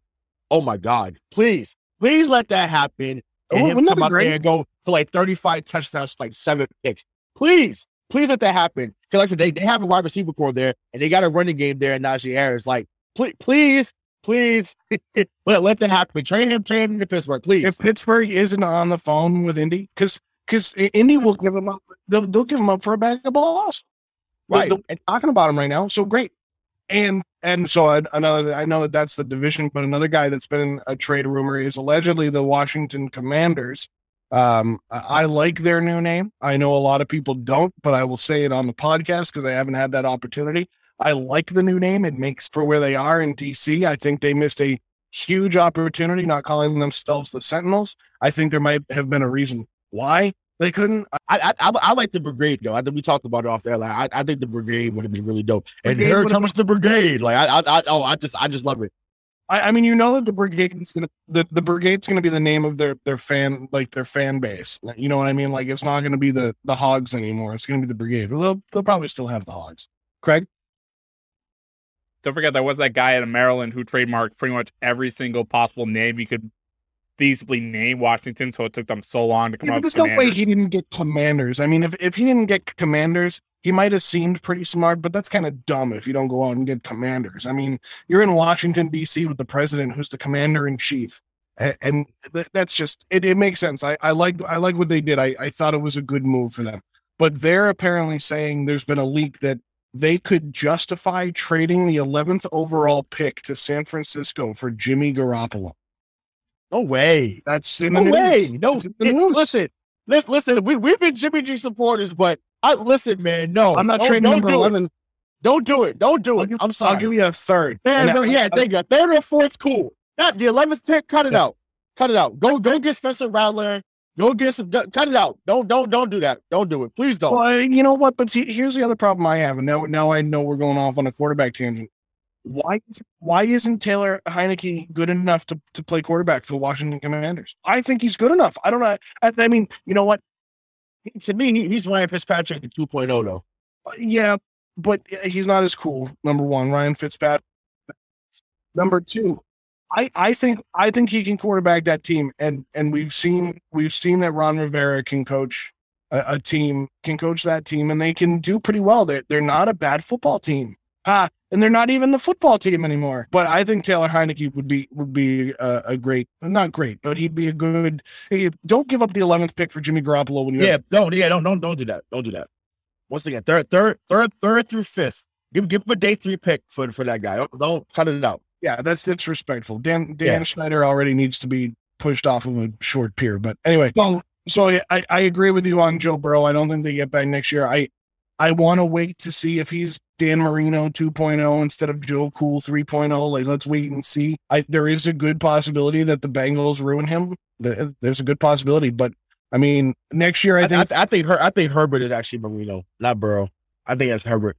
oh my God, please, please let that happen. and Oh, him come out great? there and go for like 35 touchdowns, like seven picks. Please, please let that happen. Because like I said, they, they have a wide receiver corps there and they got a running game there in Najee Harris. Like, please, please, please let, let that happen. Train him, train him to Pittsburgh, please. if Pittsburgh isn't on the phone with Indy, because because Indy will give him up, they'll, they'll give him up for a bag of balls. right. They're, they're talking about him right now, so great. And and so I- another, I know that that's the division, but another guy that's been a trade rumor is allegedly the Washington Commanders. Um, I like their new name. I know a lot of people don't, but I will say it on the podcast because I haven't had that opportunity. I like the new name. It makes for where they are in DC. I think they missed a huge opportunity not calling themselves the Sentinels. I think there might have been a reason why they couldn't. I, I I I like the brigade though. I think we talked about it off there. Like I, I think the brigade would have been really dope. And Brigade here would've comes the brigade. Like I, I I oh I just I just love it. I, I mean, you know that the brigade is gonna the, the brigade's gonna be the name of their their fan like their fan base. You know what I mean? Like it's not gonna be the the hogs anymore. It's gonna be the brigade. Well, they'll they'll probably still have the hogs. Craig, Don't forget there was that guy in Maryland who trademarked pretty much every single possible name you could feasibly name Washington, so it took them so long to come yeah, up there's no way he didn't get commanders. I mean, if if he didn't get commanders, he might have seemed pretty smart. But that's kind of dumb if you don't go out and get commanders. I mean, you're in Washington D.C. with the president, who's the commander in chief. A- And that's just it. It makes sense. I, I like I like what they did. I, I thought it was a good move for them. But they're apparently saying there's been a leak that they could justify trading the 11th overall pick to San Francisco for Jimmy Garoppolo. No way. That's in the No news. way. No. The it- news. listen, listen, listen. We we've been Jimmy G supporters, but I listen, man. No, I'm not don't, trading don't number do 11. It. Don't do it. Don't do it. give- I'm sorry. I'll give you a third. No, I- yeah, I- thank you. Third or fourth, cool. Not the eleventh pick. Cut it Yeah. out. Cut it out. Go, go get Spencer Rattler. Go get some. Cut it out. Don't, don't, don't do that. Don't do it. Please don't. Well, you know what? But see, here's the other problem I have, and now now I know we're going off on a quarterback tangent. Why why isn't Taylor Heinicke good enough to, to play quarterback for the Washington Commanders? I think he's good enough. I don't know. I, I mean, you know what? to me, he's Ryan Fitzpatrick 2.0 though. Yeah, but he's not as cool. Number one, Ryan Fitzpatrick. Number two, I, I think I think he can quarterback that team, and and we've seen we've seen that Ron Rivera can coach a, a team, can coach that team, and they can do pretty well. They're they're not a bad football team, ah, and they're not even the football team anymore. But I think Taylor Heinicke would be would be a, a great, not great, but he'd be a good. Hey, don't give up the eleventh pick for Jimmy Garoppolo when you Yeah, don't. Yeah, don't, don't, don't do that. Don't do that. Once again, third, third, third, third through fifth. Give, give him a day three pick for for that guy. Don't, don't cut it out. Yeah, that's disrespectful. Dan Dan Yeah. Snyder already needs to be pushed off of a short pier. But anyway, so so I, I agree with you on Joe Burrow. I don't think they get back next year. I I want to wait to see if he's Dan Marino 2.0 instead of Joe Cool 3.0. Like let's wait and see. I there is a good possibility that the Bengals ruin him. There's a good possibility, but I mean next year I I, think I, I think her. I think Herbert is actually Marino, not Burrow. I think that's Herbert.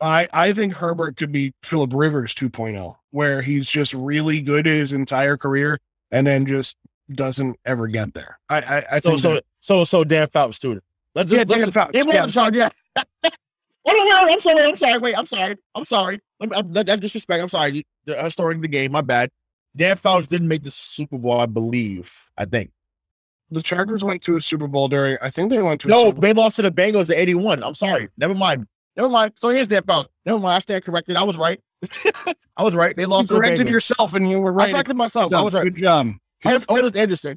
I, I think Herbert could be Philip Rivers 2.0, where he's just really good his entire career and then just doesn't ever get there. I I, I So think so that- so so Dan Fouts student. Let's just Yeah, just Dan. Fouts, yeah. yeah. Oh, no, no, I'm sorry. I'm sorry. Wait, I'm sorry. I'm sorry. Me, I'm, that's disrespect. I'm sorry. I'm uh, starting the game. My bad. Dan Fouts didn't make the Super Bowl, I believe. I think. the Chargers went to a Super Bowl during. I think they went to a No, Super Bowl. they lost to the Bengals at 81. I'm sorry. Never mind. Never mind. So here's Dan Fouts. Never mind. I stand corrected. I was right. I was right. They You lost to the corrected yourself and you were right. I corrected myself. I was right. Good job. Otis Anderson.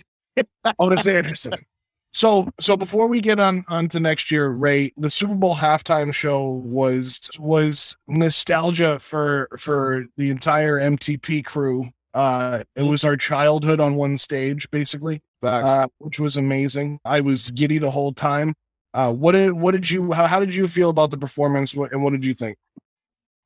Otis Anderson. So so before we get on on to next year, Ray, the Super Bowl halftime show was was nostalgia for for the entire MTP crew. Uh it was our childhood on one stage, basically, uh, which was amazing. I was giddy the whole time. Uh what did what did you how, how did you feel about the performance What- and what did you think?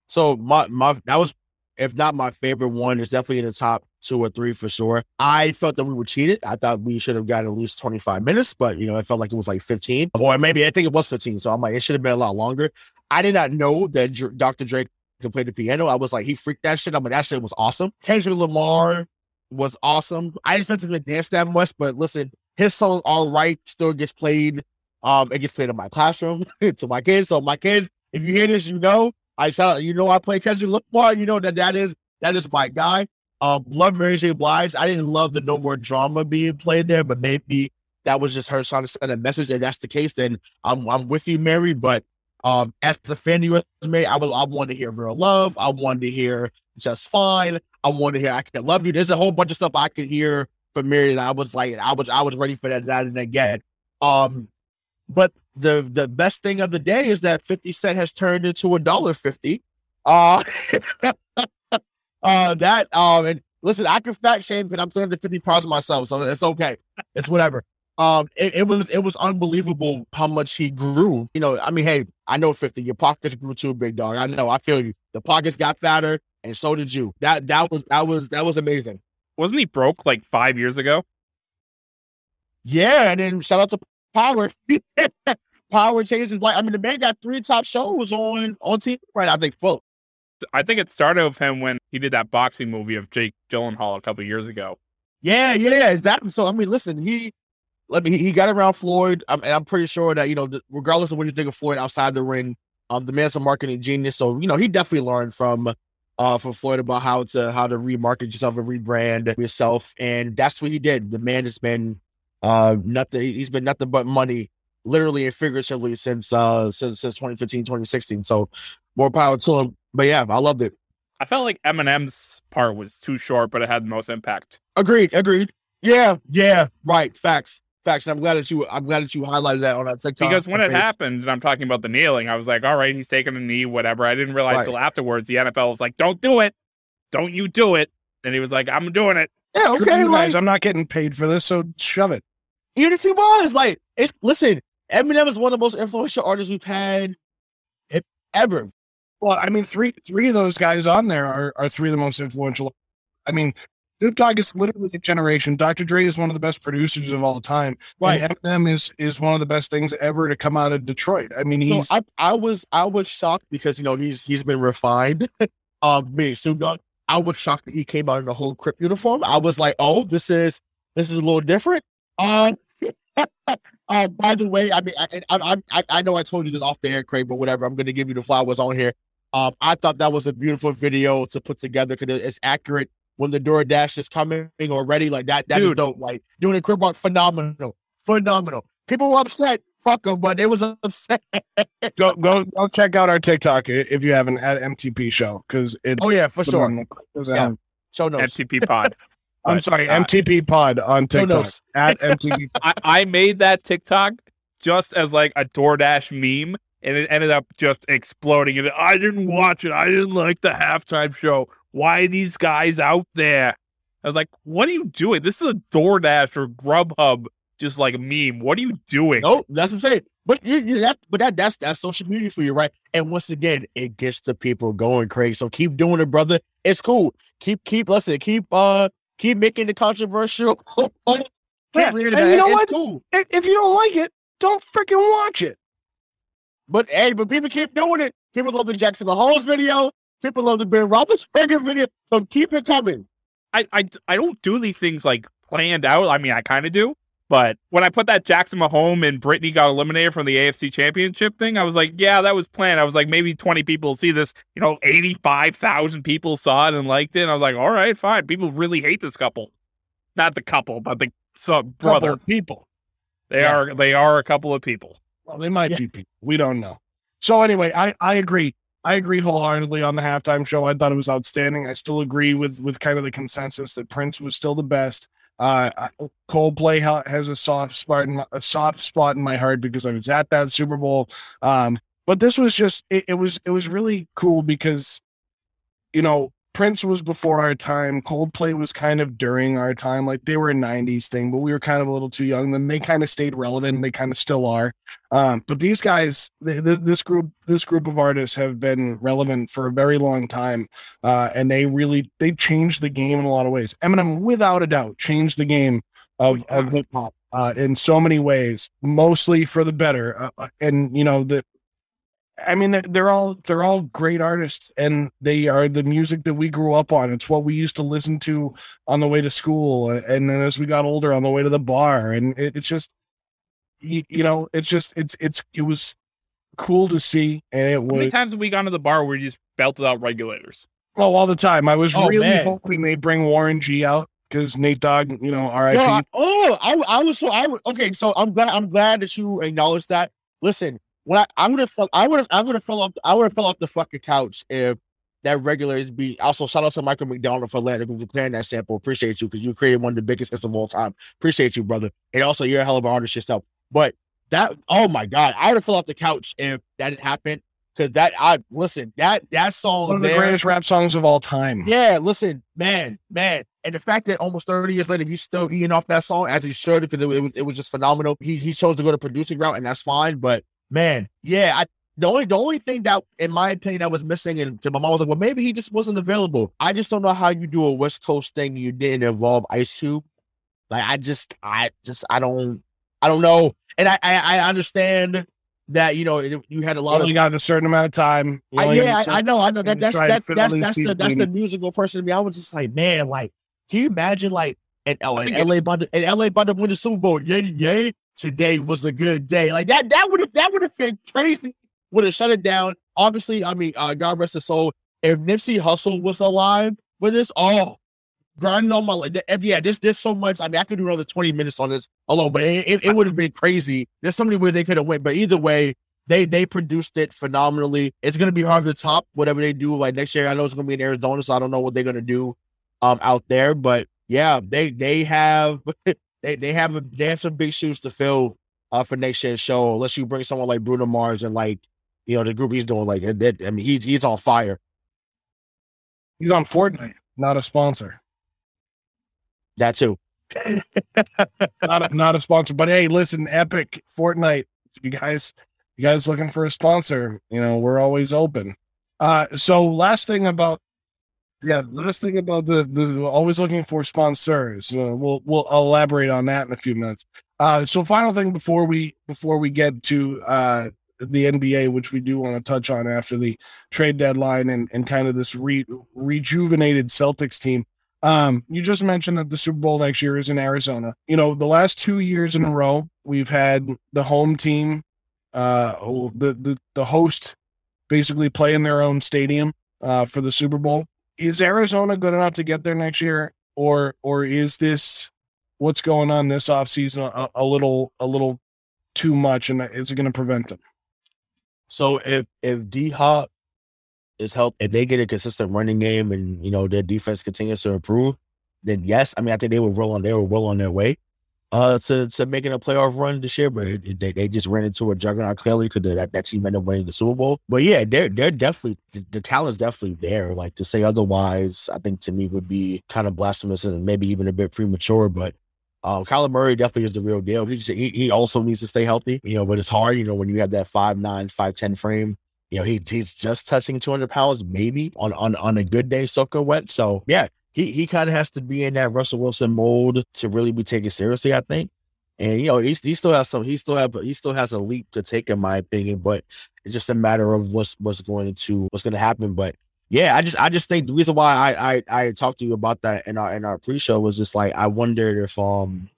So my my that was if not my favorite one, it's definitely in the top two or three for sure. I felt that we were cheated. I thought we should have gotten at least 25 minutes, but you know, it felt like it was like 15. Or maybe I think it was 15. So I'm like, it should have been a lot longer. I did not know that Dr- Dr. Dre could play the piano. I was like, he freaked that shit. I'm like, that shit was awesome. Kendrick Lamar was awesome. I didn't expect him to dance that much, but listen, his song All Right still gets played. Um, it gets played in my classroom to my kids. So my kids, if you hear this, you know I shout you know, I play Kendrick Lamar. You know that that is that is my guy. Um, love Mary J. Blige. I didn't love the no more drama being played there, but maybe that was just her trying to send a message. And that's the case, then I'm I'm with you, Mary. But um, as a fan US Mary, I will I want to hear real love. I wanted to hear just fine. I want to hear I can love you. There's a whole bunch of stuff I could hear from Mary, and I was like, I was I was ready for that, that and again. Um, but the the best thing of the day is that 50 Cent has turned into a dollar fifty. Uh, uh that um and listen, I can fat shame because I'm 350 pounds myself, so it's okay. It's whatever. Um, it, it, was it was unbelievable how much he grew. You know, I mean, hey, I know 50, your pockets grew too, big dog. I know, I feel you. The pockets got fatter, and so did you. That that was that was that was amazing. Wasn't he broke like five years ago? Yeah, and then shout out to Power. Power changes. Like. I mean, the man got three top shows on on TV right. I think full. I think it started with him when he did that boxing movie of Jake Gyllenhaal a couple years ago. Yeah, yeah, is that so? I mean, listen, he let me he got around Floyd, um, and I'm pretty sure that you know, regardless of what you think of Floyd outside the ring, um, the man's a marketing genius. So you know, he definitely learned from uh from Floyd about how to how to remarket yourself and rebrand yourself, and that's what he did. The man has been uh nothing. He's been nothing but money literally and figuratively since uh since since 2015 2016 so more power to him. But yeah i loved it. I felt like eminem's part was too short but it had the most impact. Agreed agreed. Yeah yeah right facts facts and i'm glad that you i'm glad that you highlighted that on that tiktok because when it happened and i'm talking about the kneeling i was like all right he's taking a knee whatever. I didn't realize right. till afterwards the nfl was like don't do it. Don't you do it. And he was like i'm doing it. Yeah okay guys i'm not getting paid for this so shove it even if he was like it's listen Eminem is one of the most influential artists we've had ever. Well, I mean, three three of those guys on there are, are three of the most influential. I mean, Snoop Dogg is literally a generation. Dr. Dre is one of the best producers of all time. Right. And Eminem is is one of the best things ever to come out of Detroit. I mean, he's. I, I was I was shocked because you know he's he's been refined. um, me Snoop Dogg. I was shocked that he came out in a whole Crip uniform. I was like, oh, this is this is a little different. Um, uh, by the way, I mean, I, I, I, I, know I told you this off the air, Craig, but whatever. I'm going to give you the flowers on here. Um, I thought that was a beautiful video to put together because it's accurate when the DoorDash is coming already. Like that, that Dude. is dope. Like doing a crip walk, phenomenal, phenomenal. People were upset, fuck them, but it was upset. go, go, go check out our TikTok if you haven't had MTP show because it. Oh yeah, for sure. Yeah. Show notes. MTP pod. I'm sorry, uh, MTP Pod on TikTok at MTP. I, I made that TikTok just as like a DoorDash meme, and it ended up just exploding. And I didn't watch it. I didn't like the halftime show. Why are these guys out there? I was like, what are you doing? This is a DoorDash or Grubhub just like a meme. What are you doing? No, that's what I'm saying. But you, you that, but that that's that's social media for you, right? And once again, it gets the people going crazy. So keep doing it, brother. It's cool. Keep keep listen. Keep uh keep making the controversial. yeah, and you know what? Cool. If you don't like it, don't freaking watch it. But hey, but people keep doing it. People love the Jackson Mahomes video. People love the Ben Roethlisberger video. So keep it coming. I, I, I don't do these things like planned out. I mean, I kind of do. But when I put that Jackson Mahomes and Brittany got eliminated from the AFC Championship thing, I was like, yeah, that was planned. I was like, maybe 20 people see this. You know, 85,000 people saw it and liked it. And I was like, all right, fine. People really hate this couple. Not the couple, but the so, brother. people. They yeah. are they are a couple of people. Well, they might yeah. be people. We don't know. So anyway, I, I agree. I agree wholeheartedly on the halftime show. I thought it was outstanding. I still agree with with kind of the consensus that Prince was still the best. Uh, Coldplay has a soft spot in my, a soft spot in my heart because I was at that Super Bowl. Um, but this was just it, it was it was really cool because you know Prince was before our time. Coldplay was kind of during our time. Like they were a 90s thing, but we were kind of a little too young. Then they kind of stayed relevant. they kind of still are. Um, but these guys, this group, this group of artists have been relevant for a very long time. Uh, and they really, they changed the game in a lot of ways. Eminem, without a doubt, changed the game of, of hip hop. Uh, in so many ways, mostly for the better. Uh, uh and you know the I mean, they're all they're all great artists, and they are the music that we grew up on. It's what we used to listen to on the way to school, and then as we got older, on the way to the bar. And it, it's just, you, you, know, it's just it's it's it was cool to see, and it was. How many times have we gone to the bar where you just belted out regulators? Oh, all the time. I was Oh, really man. hoping they bring Warren G out because Nate Dogg, you know, RIP. No, I- oh, I, I was so I was okay. So I'm glad I'm glad that you acknowledged that. Listen, when I I would have fell I would have I would have fell off I would have fell off the fucking couch if that regular is be also shout out to Michael McDonald for letting for playing that sample. Appreciate you because you created one of the biggest hits of all time. Appreciate you, brother. And also you're a hell of an artist yourself. But that oh my god, I would have fell off the couch if that had happened. Cause that I listen, that that song One of the there- greatest rap songs of all time. yeah, listen, man, man, and the fact that almost thirty years later he's still eating off that song as he should because it, was it was just phenomenal. He he chose to go the producing route, and that's fine. But man, yeah, I the only the only thing that, in my opinion, that was missing, and my mom was like, well, maybe he just wasn't available. I just don't know how you do a West Coast thing. You didn't involve Ice Cube. Like I just, I just, I don't, I don't know, and I I, I understand that you know it, you had a You lot of got a certain amount of time. I, only yeah, I, I know, I know that that's that, that's that's the that's the musical person to me. I was just like, man, like, can you imagine like in, oh, in LA to, in LA to win the Super Bowl? Yay, yay! Today was a good day. Like that that would have that would have been crazy. Would have shut it down. Obviously, I mean, uh, God rest his soul. If Nipsey Hussle was alive with this, oh, grinding on my like, yeah, this this so much. I mean, I could do another twenty minutes on this alone, but it, it, it would have been crazy. There's so many ways they could have went, but either way, they they produced it phenomenally. It's gonna be hard to top whatever they do like next year. I know it's gonna be in Arizona, so I don't know what they're gonna do um out there. But yeah, they they have they they have a, they have some big shoes to fill uh for next year's show. Unless you bring someone like Bruno Mars and like you know the group he's doing like I mean he's he's on fire. He's on Fortnite, not a sponsor. That too. not a, not a sponsor. But hey, listen, Epic Fortnite. You guys, you guys looking for a sponsor, you know we're always open. Uh, so last thing about, yeah, last thing about the the always looking for sponsors. Uh, we'll we'll elaborate on that in a few minutes. Uh, so final thing before we before we get to uh the NBA, which we do want to touch on after the trade deadline and and kind of this re, rejuvenated Celtics team. Um, you just mentioned that the Super Bowl next year is in Arizona. You know, the last two years in a row, we've had the home team, uh, the the the host, basically play in their own stadium uh, for the Super Bowl. Is Arizona good enough to get there next year, or or is this what's going on this offseason a, a little a little too much, and is it going to prevent them? So if if D Hop is help, if they get a consistent running game and you know their defense continues to improve, then yes, I mean I think they will roll on. They were well on their way uh to to making a playoff run this year, but it, they they just ran into a juggernaut clearly because that that team ended up winning the Super Bowl. But yeah, they're they're definitely the, the talent's definitely there. Like to say otherwise, I think to me would be kind of blasphemous and maybe even a bit premature. But um, Kyler Murray definitely is the real deal. He, just, he he also needs to stay healthy, you know. But it's hard, you know, when you have that five nine, five ten frame. You know, he he's just touching two hundred pounds, maybe on on on a good day, soaking wet. So yeah, he he kind of has to be in that Russell Wilson mold to really be taken seriously. I think, and you know, he he still has some. He still have he still has a leap to take, in my opinion. But it's just a matter of what's what's going to what's to happen. But yeah, I just I just think the reason why I I I talked to you about that in our in our pre show was just like I wondered if um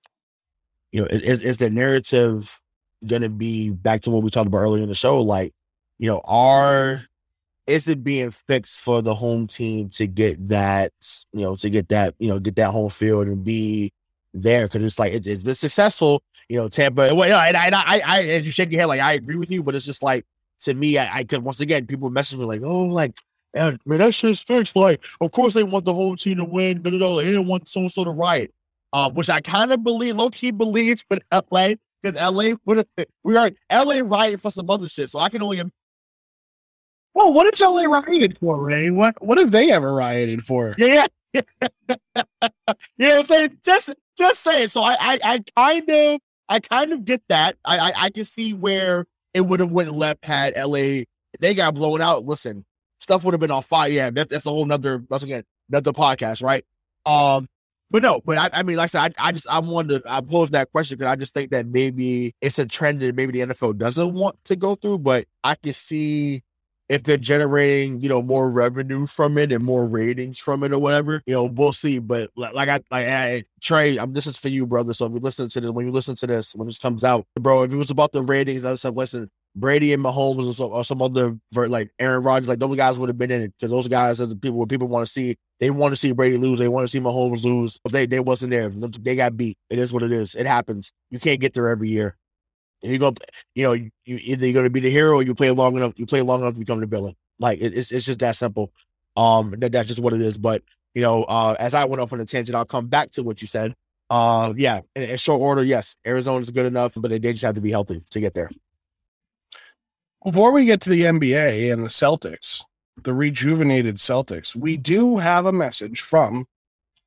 you know is is the narrative gonna be back to what we talked about earlier in the show like you know are is it being fixed for the home team to get that you know to get that you know get that home field and be there? Because it's like it's, it's been successful you know Tampa well, you know, and, I, and I I as you shake your head like I agree with you but it's just like to me I, I could once again people message me like oh like man, that shit's fixed like of course they want the whole team to win but no, they didn't want so and so to riot. Uh, which I kind of believe low key believes but LA because LA we are LA rioting for some other shit so I can only Well, what is LA rioted for, Ray? What what have they ever rioted for? Yeah. what I'm saying? Just just saying. So I I, I kind of I kind of get that. I, I I can see where it would have went left had LA they got blown out. Listen, stuff would have been on fire. Yeah, that, that's a whole nother once again, another podcast, right? Um but no, but I, I mean, like I said, I, I just I wanted to I posed that question because I just think that maybe it's a trend that maybe the NFL doesn't want to go through, but I can see if they're generating, you know, more revenue from it and more ratings from it or whatever, you know, we'll see. But like, I, like I, Trey, I'm this is for you, brother. So if you listen to this, when you listen to this, when this comes out, bro, if it was about the ratings, I said, listen, Brady and Mahomes or some, or some other like Aaron Rodgers, like those guys would have been in it because those guys are the people what people want to see. They want to see Brady lose. They want to see Mahomes lose. But they they wasn't there. They got beat. It is what it is. It happens. You can't get there every year. You go, you know, you, either you're going to be the hero or you play long enough. You play long enough to become the villain. Like it, it's it's just that simple. Um, that, that's just what it is. But you know, uh, as I went off on a tangent, I'll come back to what you said. Uh, yeah, in, in short order, yes, Arizona's good enough, but they, they just have to be healthy to get there. Before we get to the NBA and the Celtics, the rejuvenated Celtics, we do have a message from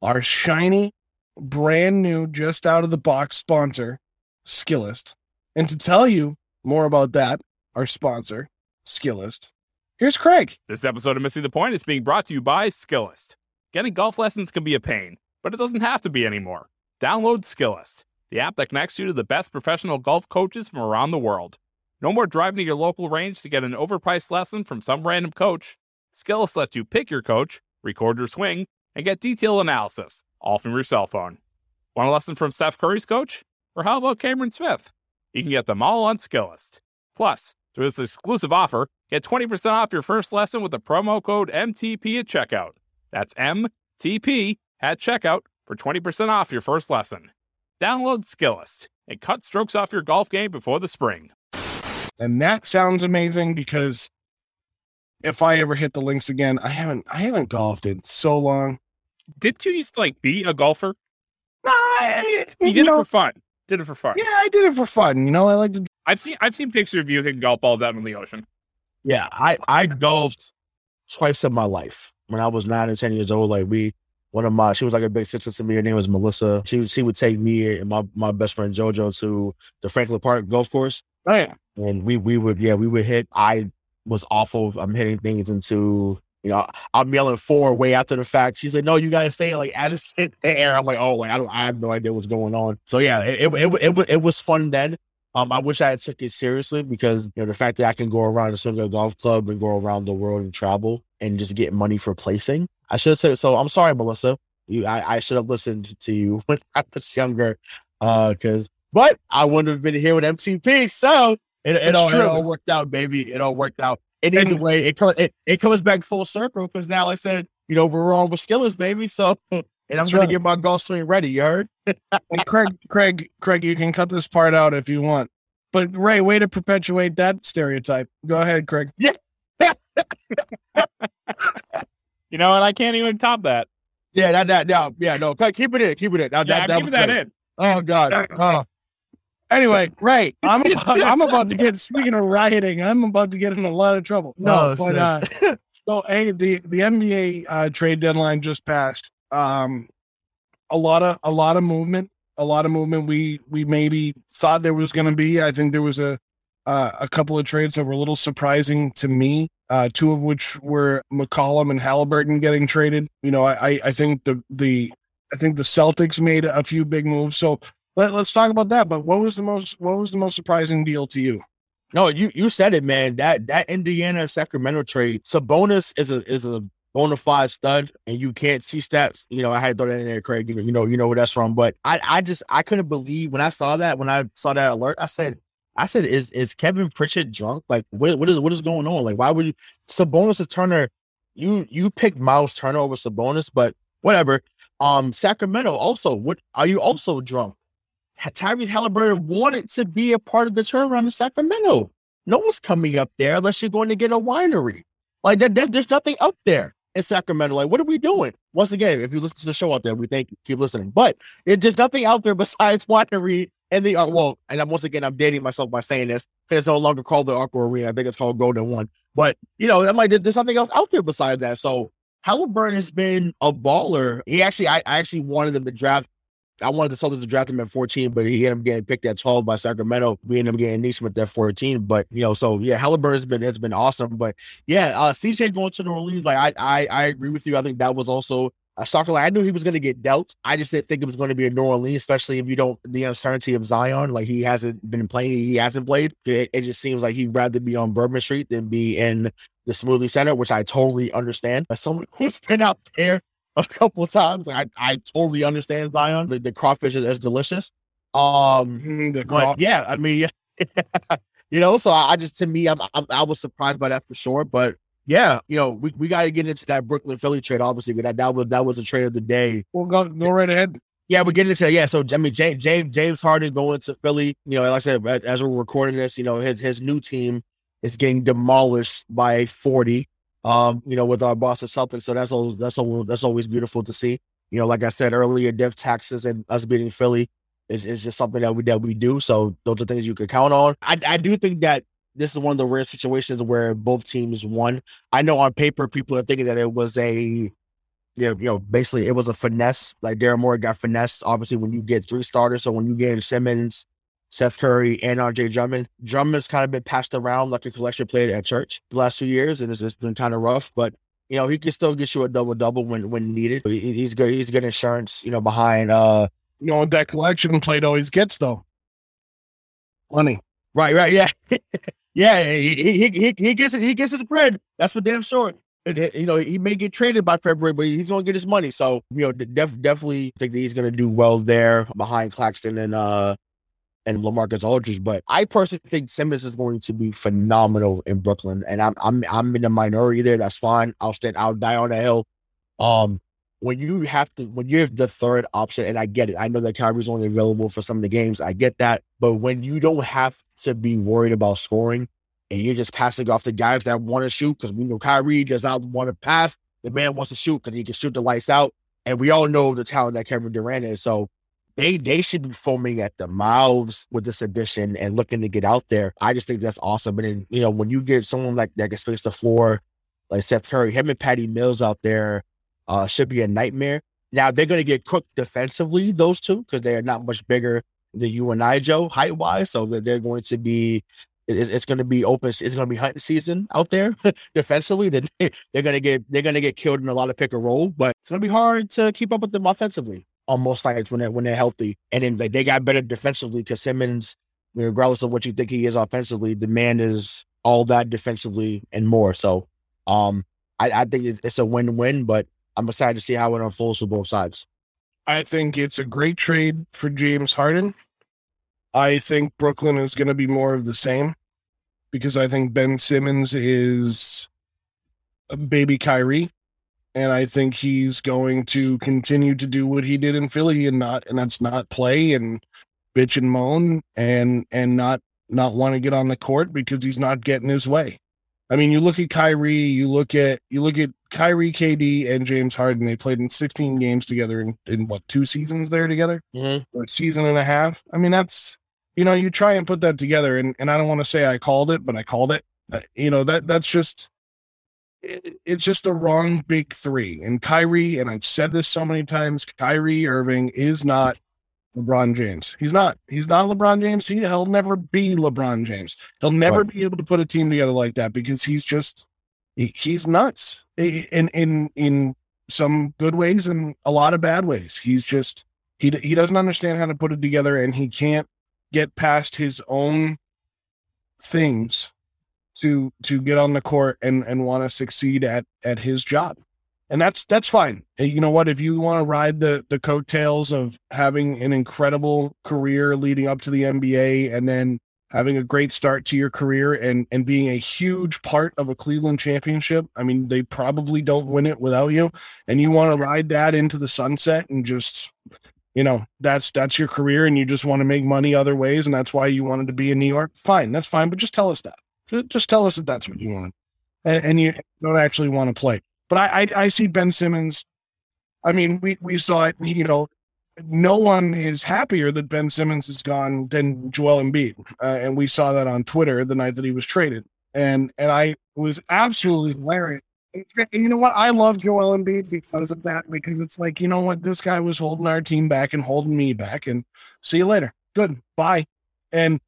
our shiny, brand new, just out of the box sponsor, Skillest. And to tell you more about that, our sponsor, Skillest, here's Craig. This episode of Missing the Point is being brought to you by Skillest. Getting golf lessons can be a pain, but it doesn't have to be anymore. Download Skillest, the app that connects you to the best professional golf coaches from around the world. No more driving to your local range to get an overpriced lesson from some random coach. Skillest lets you pick your coach, record your swing, and get detailed analysis, all from your cell phone. Want a lesson from Steph Curry's coach? Or how about Cameron Smith? You can get them all on Skillest. Plus, through this exclusive offer, get 20% off your first lesson with the promo code MTP at checkout. That's MTP at checkout for 20% off your first lesson. Download Skillest and cut strokes off your golf game before the spring. And that sounds amazing because if I ever hit the links again, I haven't I haven't golfed in so long. Did you used to like be a golfer? Nah, I, you, did know, it for fun. Did it for fun. Yeah, I did it for fun. You know, I like to. I've seen I've seen pictures of you hitting golf balls out in the ocean. Yeah, I I golfed twice in my life. When I was nine and ten years old, like we, one of my, she was like a big sister to me. Her name was Melissa. She she would take me and my my best friend JoJo to the Franklin Park golf course. Oh yeah, and we we would yeah we would hit. I was awful. I'm hitting things into you know, I'm yelling fore way after the fact. She's like, "No, you gotta say it like as it's in the air." I'm like, "Oh, like I don't, I have no idea what's going on." So yeah, it it it, it, it was fun then. Um, I wish I had took it seriously because you know the fact that I can go around the Swing a Golf Club and go around the world and travel and just get money for placing. I should have said so. I'm sorry, Melissa. You, I, I should have listened to you when I was younger, uh, because but I wouldn't have been here with MTP. So it, it all, it all worked out, baby. It all worked out. And either way, it, it it comes back full circle because now, like I said, you know, we're on with Skillest, baby. So, and I'm trying right. to get my golf swing ready. You heard? and Craig, Craig, Craig, you can cut this part out if you want. But Ray, way to perpetuate that stereotype. Go ahead, Craig. Yeah. you know, and I can't even top that. Yeah, that that no, yeah, no, keep it in, keep it in. Now, yeah, that, that, was that in. Oh God. Oh. Anyway, right. I'm about, I'm about to get. Speaking of rioting, I'm about to get in a lot of trouble. No, oh, but uh, so hey, the the NBA uh, trade deadline just passed. Um, a lot of a lot of movement, a lot of movement. We we maybe thought there was going to be. I think there was a uh, a couple of trades that were a little surprising to me. Uh, two of which were McCollum and Halliburton getting traded. You know, I I think the the I think the Celtics made a few big moves. So let, us talk about that. But what was the most what was the most surprising deal to you? No, you you said it, man. That that Indiana Sacramento trade. Sabonis is a is a bona fide stud, and you can't see stats. You know, I had to throw that in there, Craig. You know, you know where that's from. But I I just I couldn't believe when I saw that when I saw that alert. I said. I said, "Is is Kevin Pritchard drunk? Like, what what is what is going on? Like, why would you Sabonis is Turner? You you picked Myles Turner over Sabonis, but whatever. Um, Sacramento also. What are you also drunk? Tyrese Halliburton wanted to be a part of the turnaround in Sacramento. No one's coming up there unless you're going to get a winery. Like that, that, there's nothing up there in Sacramento. Like, what are we doing? Once again, if you listen to the show out there, we thank you. Keep listening. But it, there's nothing out there besides winery and the uh, well. And I'm, once again, I'm dating myself by saying this because it's no longer called the ARCO Arena. I think it's called Golden One. But you know, I'm like, there's nothing else out there besides that. So Halliburton has been a baller. He actually, I, I actually wanted them to draft I wanted the Celtics to draft him at 14, but he ended up getting picked at 12 by Sacramento. We ended up getting Nesmith at 14. But you know, so yeah, Halliburton's been has been awesome. But yeah, uh CJ going to the Orleans, like I I I agree with you. I think that was also a shocker. Like I knew he was gonna get dealt. I just didn't think it was gonna be a New Orleans, especially if you don't the uncertainty of Zion. Like he hasn't been playing, he hasn't played. It, it just seems like he'd rather be on Bourbon Street than be in the Smoothie Center, which I totally understand. As someone who's been out there a couple of times. I I totally understand Zion. The, the crawfish is, is delicious. Um, mm-hmm, the craw- but yeah, I mean, yeah, you know, so I, I just to me, I'm, I'm, i was surprised by that for sure. But yeah, you know, we, we got to get into that Brooklyn Philly trade. Obviously, that that was that was a trade of the day. Well, go go right ahead. Yeah, we're getting into yeah. So I mean, James James James Harden going to Philly. You know, like I said, as we're recording this, you know, his his new team is getting demolished by forty. Um, you know, with our Boston Celtics. So that's always that's always that's always beautiful to see. You know, like I said earlier, dev taxes and us beating Philly is, is just something that we that we do. So those are things you could count on. I I do think that this is one of the rare situations where both teams won. I know on paper people are thinking that it was a you know, basically it was a finesse. Like Daryl Morey got finesse. Obviously, when you get three starters, so when you get Simmons, Seth Curry, and RJ Drummond, Drummond's kind of been passed around like a collection plate at church the last few years, and it's, it's been kind of rough. But you know, he can still get you a double double when when needed. He, he's good. He's good insurance. You know, behind uh, you know what that collection plate always gets though, money. Right. Right. Yeah. yeah. He, he he he gets it. He gets his bread. That's for damn sure you know, he may get traded by February, but he's going to get his money. So, you know, def- definitely think that he's going to do well there behind Claxton and uh and Lamarcus Aldridge. But I personally think Simmons is going to be phenomenal in Brooklyn, and I'm I'm I'm in the minority there. That's fine. I'll stand. I'll die on the hill. Um, when you have to, when you have the third option, and I get it. I know that Kyrie's only available for some of the games. I get that, but when you don't have to be worried about scoring and you're just passing off the guys that want to shoot because we know Kyrie does not want to pass. The man wants to shoot because he can shoot the lights out. And we all know the talent that Kevin Durant is. So they they should be foaming at the mouths with this addition and looking to get out there. I just think that's awesome. And then, you know, when you get someone like that can space the floor, like Seth Curry, him and Patty Mills out there uh, should be a nightmare. Now they're going to get cooked defensively, those two, because they are not much bigger than you and I, Joe, height wise. So that they're going to be it's, it's going to be open. It's going to be hunting season out there defensively. Then they're going to get they're going to get killed in a lot of pick and roll, but it's going to be hard to keep up with them offensively on most nights when they're when they're healthy. And then like, they got better defensively because Simmons, regardless of what you think he is offensively, the man is all that defensively and more. So, um, I, I think it's, it's a win win, but I'm excited to see how it unfolds for both sides. I think it's a great trade for James Harden. I think Brooklyn is going to be more of the same because I think Ben Simmons is a baby Kyrie. And I think he's going to continue to do what he did in Philly and not, and that's not play and bitch and moan and, and not, not want to get on the court because he's not getting his way. I mean, you look at Kyrie, you look at, you look at Kyrie, KD, and James Harden. They played in 16 games together in, in what, two seasons there together? Mm-hmm. Or a season and a half. I mean, that's, you know, you try and put that together, and, and I don't want to say I called it, but I called it. Uh, you know, that that's just it's just a wrong big three. And Kyrie, and I've said this so many times, Kyrie Irving is not LeBron James. He's not. He's not LeBron James. He, he'll never be LeBron James. He'll never right. be able to put a team together like that because he's just he, he's nuts in in in some good ways and a lot of bad ways. He's just he he doesn't understand how to put it together, and he can't get past his own things to to get on the court and and want to succeed at at his job. And that's that's fine. You know what? If you want to ride the the coattails of having an incredible career leading up to the nba and then having a great start to your career and and being a huge part of a cleveland championship i mean they probably don't win it without you. And you want to ride that into the sunset and just you know that's that's your career and you just want to make money other ways and that's why you wanted to be in new york? Fine that's fine but just tell us that just tell us if that's what you want and, and you don't actually want to play but I, I, I see ben simmons i mean we we saw it you know no one is happier that ben simmons is gone than joel embiid uh, and we saw that on twitter the night that he was traded and and i was absolutely hilarious and you know what? I love Joel Embiid because of that. Because it's like, you know what? This guy was holding our team back and holding me back. And see you later. Good. Bye. And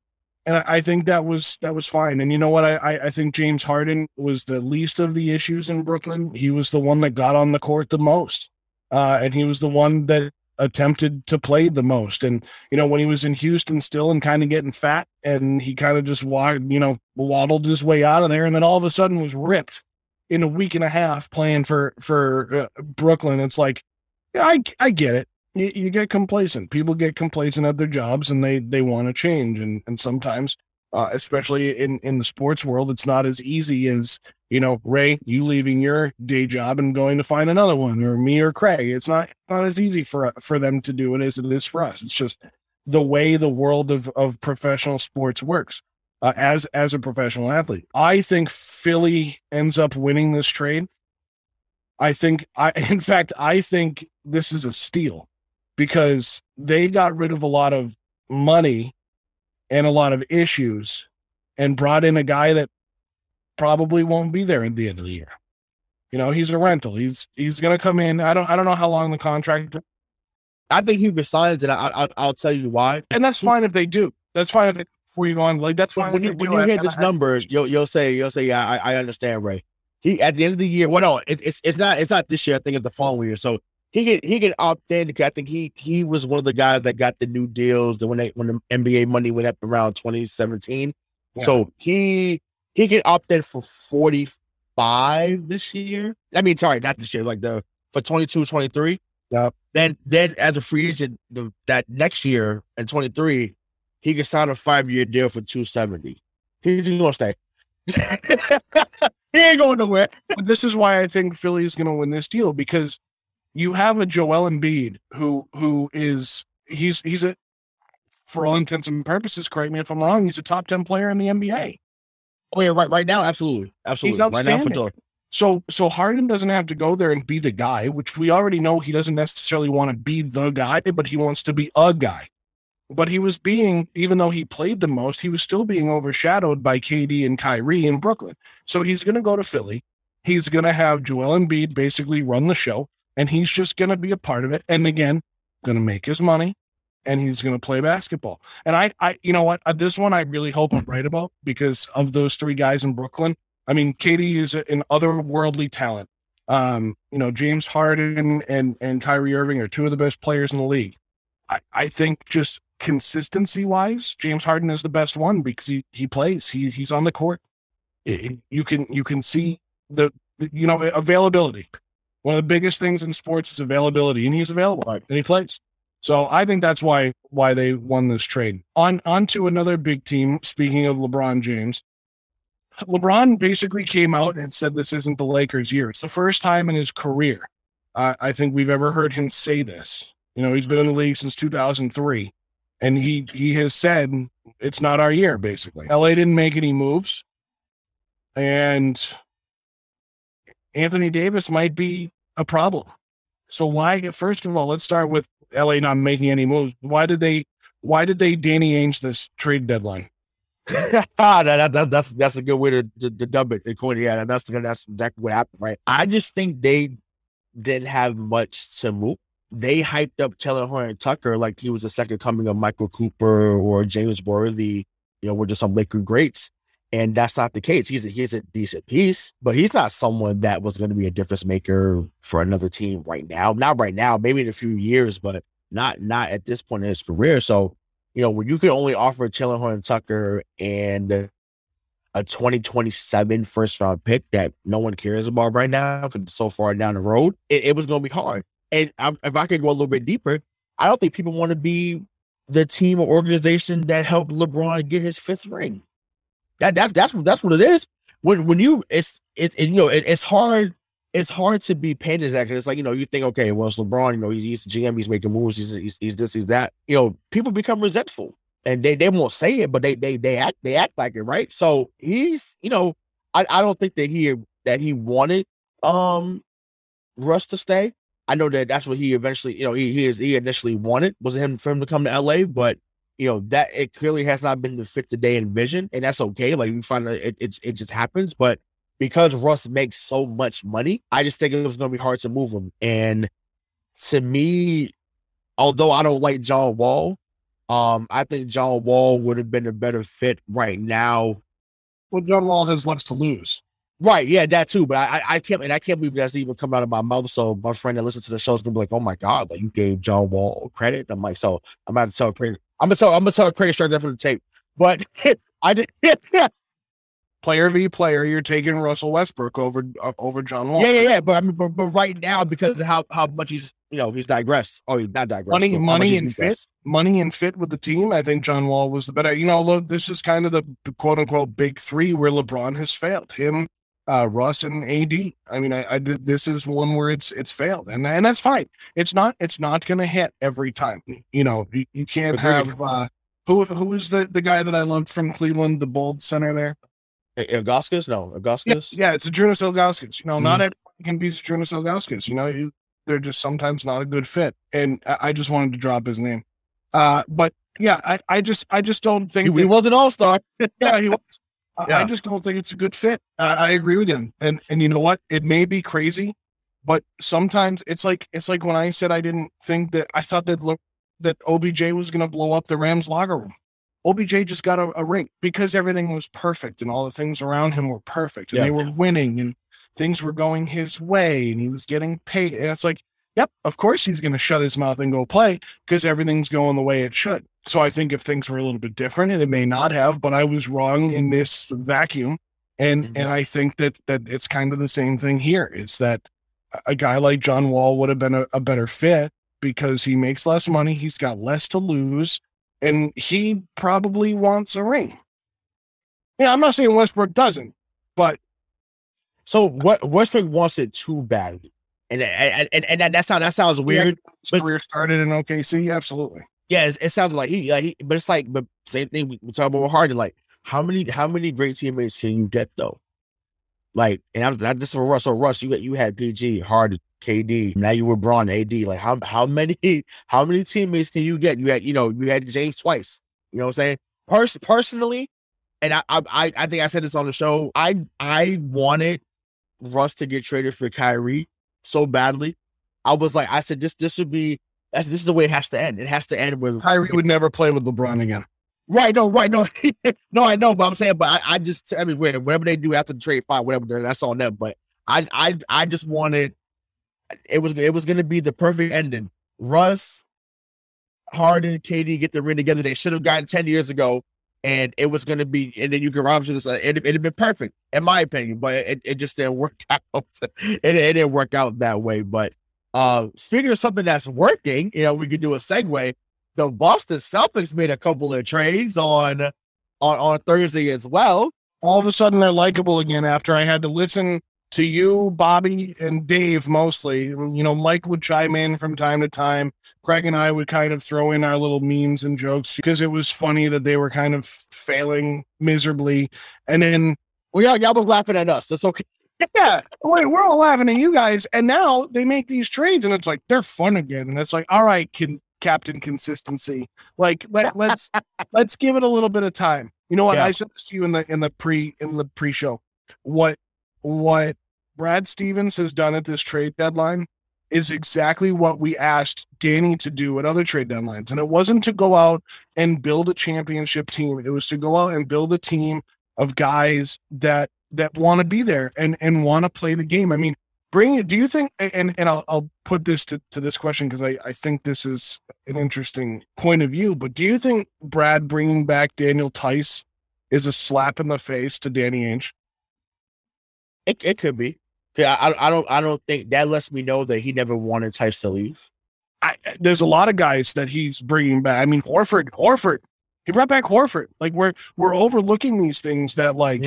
and I think that was that was fine. And you know what? I I think James Harden was the least of the issues in Brooklyn. He was the one that got on the court the most, uh, and he was the one that attempted to play the most. And you know when he was in Houston, still and kind of getting fat, and he kind of just walked, you know, waddled his way out of there, and then all of a sudden was ripped in a week and a half playing for for uh, Brooklyn. It's like, yeah, I I get it. You, you, get complacent. People get complacent at their jobs and they they want to change. And and sometimes uh, especially in in the sports world. It's not as easy as you know, Ray, you leaving your day job and going to find another one, or me or Craig. It's not not as easy for for them to do it as it is for us. It's just the way the world of of professional sports works. Uh, as as a professional athlete, I think Philly ends up winning this trade. I think I, in fact, I think this is a steal because they got rid of a lot of money and a lot of issues and brought in a guy that probably won't be there at the end of the year. You know, he's a rental. He's he's going to come in. I don't I don't know how long the contract. I think he resigns, and I, I will tell you why. And that's fine if they do. That's fine if they, before you go on. Like that's fine. When you, when you hear this number, you'll you'll say you'll say yeah I, I understand Ray. He at the end of the year. Well, no, it, it's it's not it's not this year. I think it's the following year. So he can he can opt in. I think he he was one of the guys that got the new deals. The when they when the NBA money went up around 2017. Yeah. So he he can opt in for 45 this year. I mean, sorry, not this year, like the for 22, 23. Yep. Then then as a free agent, the, that next year in 23, he can sign a five year deal for 270. He's gonna stay. he ain't going nowhere. But this is why I think Philly is gonna win this deal because you have a Joel Embiid who who is he's he's a for all intents and purposes, correct me if I'm wrong, he's a top 10 player in the NBA. Oh yeah, right right now, absolutely, absolutely. He's outstanding. Right now So so Harden doesn't have to go there and be the guy, which we already know he doesn't necessarily want to be the guy, but he wants to be a guy. But he was being, even though he played the most, he was still being overshadowed by KD and Kyrie in Brooklyn. So he's going to go to Philly. He's going to have Joel Embiid basically run the show, and he's just going to be a part of it. And again, going to make his money, and he's going to play basketball. And I, I, you know what, uh, this one I really hope I'm right about because of those three guys in Brooklyn. I mean, KD is an otherworldly talent. Um, you know, James Harden and and Kyrie Irving are two of the best players in the league. I, I think just consistency wise, James Harden is the best one because he he plays. He he's on the court. you can you can see the, the you know availability. One of the biggest things in sports is availability, and he's available and he plays. So I think that's why why they won this trade. On on to another big team. Speaking of LeBron James, LeBron basically came out and said this isn't the Lakers' year. It's the first time in his career I think we've ever heard him say this. You know, he's been in the league since 2003, and he he has said it's not our year. Basically, LA didn't make any moves, and Anthony Davis might be a problem. So why? First of all, let's start with LA not making any moves. Why did they? Why did they Danny Ainge this trade deadline? ah, that, that, that's that's a good way to, to, to dump it. Yeah, that's that's exactly what happened, right? I just think they didn't have much to move. They hyped up Talen Horton-Tucker like he was the second coming of Michael Cooper or James Worthy. You know, we're just some Laker greats. And that's not the case. He's a, he's a decent piece, but he's not someone that was going to be a difference maker for another team right now. Not right now, maybe in a few years, but not not at this point in his career. So, you know, when you can only offer Talen Horton-Tucker and a 2027 first round pick that no one cares about right now because it's so far down the road, it, it was going to be hard. And I, if I could go a little bit deeper, I don't think people want to be the team or organization that helped LeBron get his fifth ring. That that's that's that's what it is. When when you it's it, it you know it, it's hard it's hard to be painted that because it's like you know you think okay well it's LeBron you know he's, he's GM he's making moves he's, he's, he's this he's that. You know people become resentful and they they won't say it but they they they act they act like it right? So he's you know I I don't think that he that he wanted um Russ to stay. I know that that's what he eventually you know he he is he initially wanted was him for him to come to LA but you know that it clearly has not been the fit that they envisioned, and that's okay. Like we find that it, it it just happens, but because Russ makes so much money, I just think it was going to be hard to move him. And to me, although I don't like John Wall, um, I think John Wall would have been a better fit right now. Well, John Wall has less to lose. Right, yeah, that too. But I, I can't, and I can't believe that's even coming out of my mouth. So my friend that listens to the show is gonna be like, "Oh my god, like you gave John Wall credit." I'm like, so I'm about to tell I'm gonna tell I'm gonna tell Craig straight there from the tape. But I did player v player, you're taking Russell Westbrook over uh, over John Wall. Yeah, yeah, yeah. But I mean, but, but right now because of how how much he's you know he's digressed. Oh, he's not digressed. Money, money and fit, money and fit with the team. I think John Wall was the better. You know, look, this is kind of the quote unquote big three where LeBron has failed. Him, uh, Russ, and AD. I mean, I, I this is one where it's it's failed, and and that's fine. It's not it's not going to hit every time. You know, you, you can't have. Uh, who who is the the guy that I loved from Cleveland, the bold center there? Ilgauskas? No, Yeah, Ilgauskas. yeah, it's a Jonas Ilgauskas. You know, not Mhm. everybody can be Jonas Ilgauskas. You know, they're just sometimes not a good fit. And I, just wanted to drop his name. Uh, but yeah, I, I just I just don't think He, he was an all star. yeah, he was. I- I just don't think it's a good fit. I, I agree with him. And and you know what? It may be crazy, but sometimes it's like it's like when I said I didn't think that I thought that look that OBJ was going to blow up the Rams locker room. OBJ just got a, a ring because everything was perfect and all the things around him were perfect and Yeah. they were winning and things were going his way and he was getting paid. And it's like, yep, of course he's going to shut his mouth and go play because everything's going the way it should. So I think if things were a little bit different, and it may not have, but I was wrong in this vacuum. And Mhm. and I think that that it's kind of the same thing here. Is that a- a guy like John Wall would have been a, a better fit because he makes less money, he's got less to lose, and he probably wants a ring. Yeah, I'm not saying Westbrook doesn't, but So what Westbrook wants it too badly, and and and, and that, that sounds that sounds weird. But- career started in OKC. Absolutely. Yeah, it, it sounds like he, like he, but it's like, but same thing we, we talk about with Harden. Like, how many, how many great teammates can you get though? Like, and I'm not just for Russ. So Russ, you got you had PG, Harden, KD. Now you were Braun, AD. Like, how how many how many teammates can you get? You had you know you had James twice. You know what I'm saying? Pers- personally, and I, I I I think I said this on the show. I I wanted Russ to get traded for Kyrie so badly. I was like, I said this this would be that's this is the way it has to end. It has to end with Kyrie would never play with LeBron again. Right, no, right, no, no, I know, but I'm saying, but I, I just, I mean, whatever they do after the trade, fine, whatever, that's on them. But I, I, I just wanted, it was, it was going to be the perfect ending. Russ, Harden, KD get the ring together. They should have gotten ten years ago, and it was going to be, and then you can rob to this. It, it'd have been perfect, in my opinion, but it, it just didn't work out. It, it didn't work out that way. But uh speaking of something that's working, you know, we could do a segue the Boston Celtics made a couple of trades on on on Thursday as well. all of a sudden they're likable again after I had to listen to you, Bobby, and Dave mostly. You know, Mike would chime in from time to time. Craig and I would kind of throw in our little memes and jokes because it was funny that they were kind of failing miserably. And then, Well, y'all, y'all was laughing at us. That's okay. yeah, wait, we're all laughing at you guys. And now they make these trades and it's like they're fun again. And it's like, all right, can, Captain Consistency. Like let let's let's give it a little bit of time. You know what? Yeah. I said this to you in the in the pre in the pre show. What what Brad Stevens has done at this trade deadline is exactly what we asked Danny to do at other trade deadlines. And it wasn't to go out and build a championship team. It was to go out and build a team of guys that that want to be there and and want to play the game. I mean, bring it. Do you think? And and I'll I'll put this to to this question because I I think this is an interesting point of view. But do you think Brad bringing back Daniel Theis is a slap in the face to Danny Ainge? It, it could be. I, I don't I don't think that lets me know that he never wanted Theis to leave. I, there's a lot of guys that he's bringing back. I mean, Horford, Horford, he brought back Horford. Like we're we're overlooking these things that like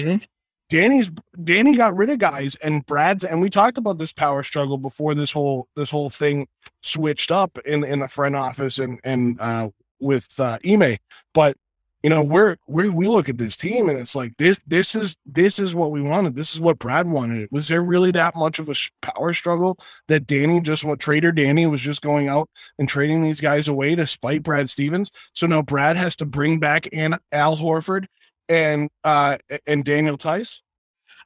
Danny's Danny got rid of guys and Brad's and we talked about this power struggle before this whole this whole thing switched up in in the front office and and uh with uh Ime. But you know, we're we we look at this team and it's like this this is this is what we wanted. This is what Brad wanted. Was there really that much of a power struggle that Danny just what trader Danny was just going out and trading these guys away to spite Brad Stevens? So now Brad has to bring back and Al Horford and uh and Daniel Theis.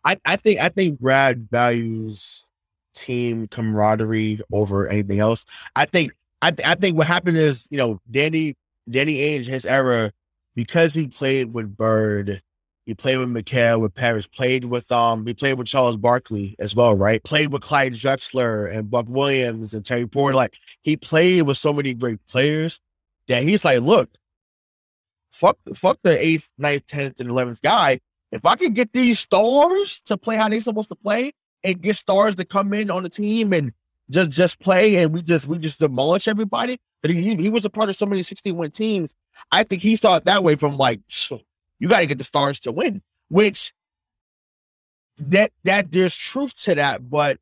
I, I think I think Brad values team camaraderie over anything else. I think I th- I think what happened is you know Danny Danny Ainge his era because he played with Bird, he played with McHale, with Parish, played with um he played with Charles Barkley as well, right? Played with Clyde Drexler and Buck Williams and Terry Porter. Like he played with so many great players that he's like, look, fuck fuck the eighth, ninth, tenth, and eleventh guy. if I can get these stars to play how they're supposed to play and get stars to come in on the team and just just play and we just we just demolish everybody. But he he was a part of so many 61 teams. I think he saw it that way from like you got to get the stars to win, which that that there's truth to that, but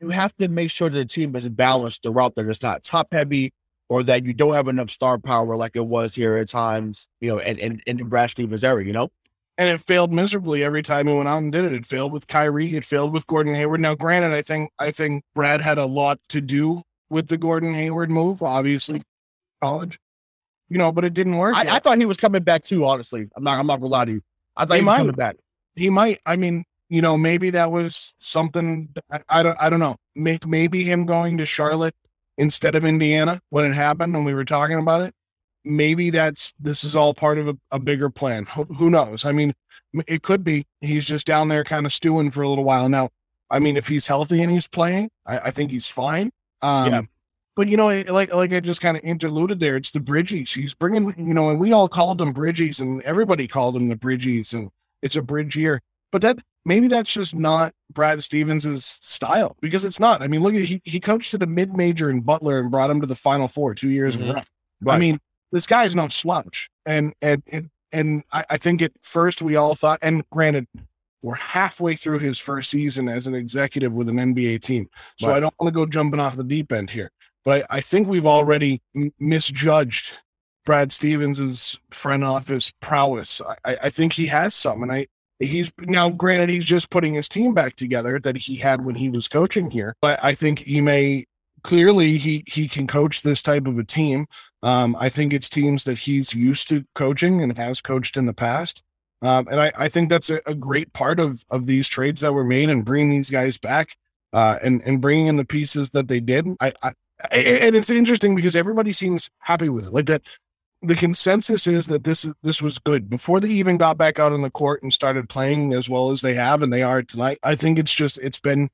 you have to make sure that the team is balanced throughout that it's not top heavy or that you don't have enough star power like it was here at times, you know, and and in, Brad Stevens era, you know? And it failed miserably every time he went out and did it. It failed with Kyrie. It failed with Gordon Hayward. Now, granted, I think I think Brad had a lot to do with the Gordon Hayward move. Obviously, college, you know, but it didn't work. I, I thought he was coming back too. Honestly, I'm not. I'm not gonna lie to you. I thought he, he was coming back. He might. I mean, you know, maybe that was something. I, I don't. I don't know. Maybe him going to Charlotte instead of Indiana when it happened and we were talking about it. Maybe that's this is all part of a, a bigger plan. Who, who knows? I mean, it could be he's just down there kind of stewing for a little while now. I mean, if he's healthy and he's playing, I, I think he's fine. Um, yeah. But you know, like like I just kind of interluded there, it's the Bridgies. He's bringing, you know, and we all called them Bridgies, and everybody called them the Bridgies, and it's a bridge year. But that maybe that's just not Brad Stevens' style because it's not. I mean, look at he he coached at a mid major in Butler and brought him to the Final Four two years mm-hmm. in a row. Right. I mean, this guy is no slouch, and and and, and I, I think at first we all thought, and granted, we're halfway through his first season as an executive with an NBA team, so right. I don't want to go jumping off the deep end here. But I, I think we've already m- misjudged Brad Stevens's front office prowess. I, I think he has some, and I He's now granted he's just putting his team back together that he had when he was coaching here, but I think he may clearly he he can coach this type of a team. Um, I think it's teams that he's used to coaching and has coached in the past. Um, and I, I think that's a, a, great part of of these trades that were made and bringing these guys back uh, and and bringing in the pieces that they did. I, I and it's interesting because everybody seems happy with it. Like that the consensus is that this this was good before they even got back out on the court and started playing as well as they have and they are tonight. I think it's just it's been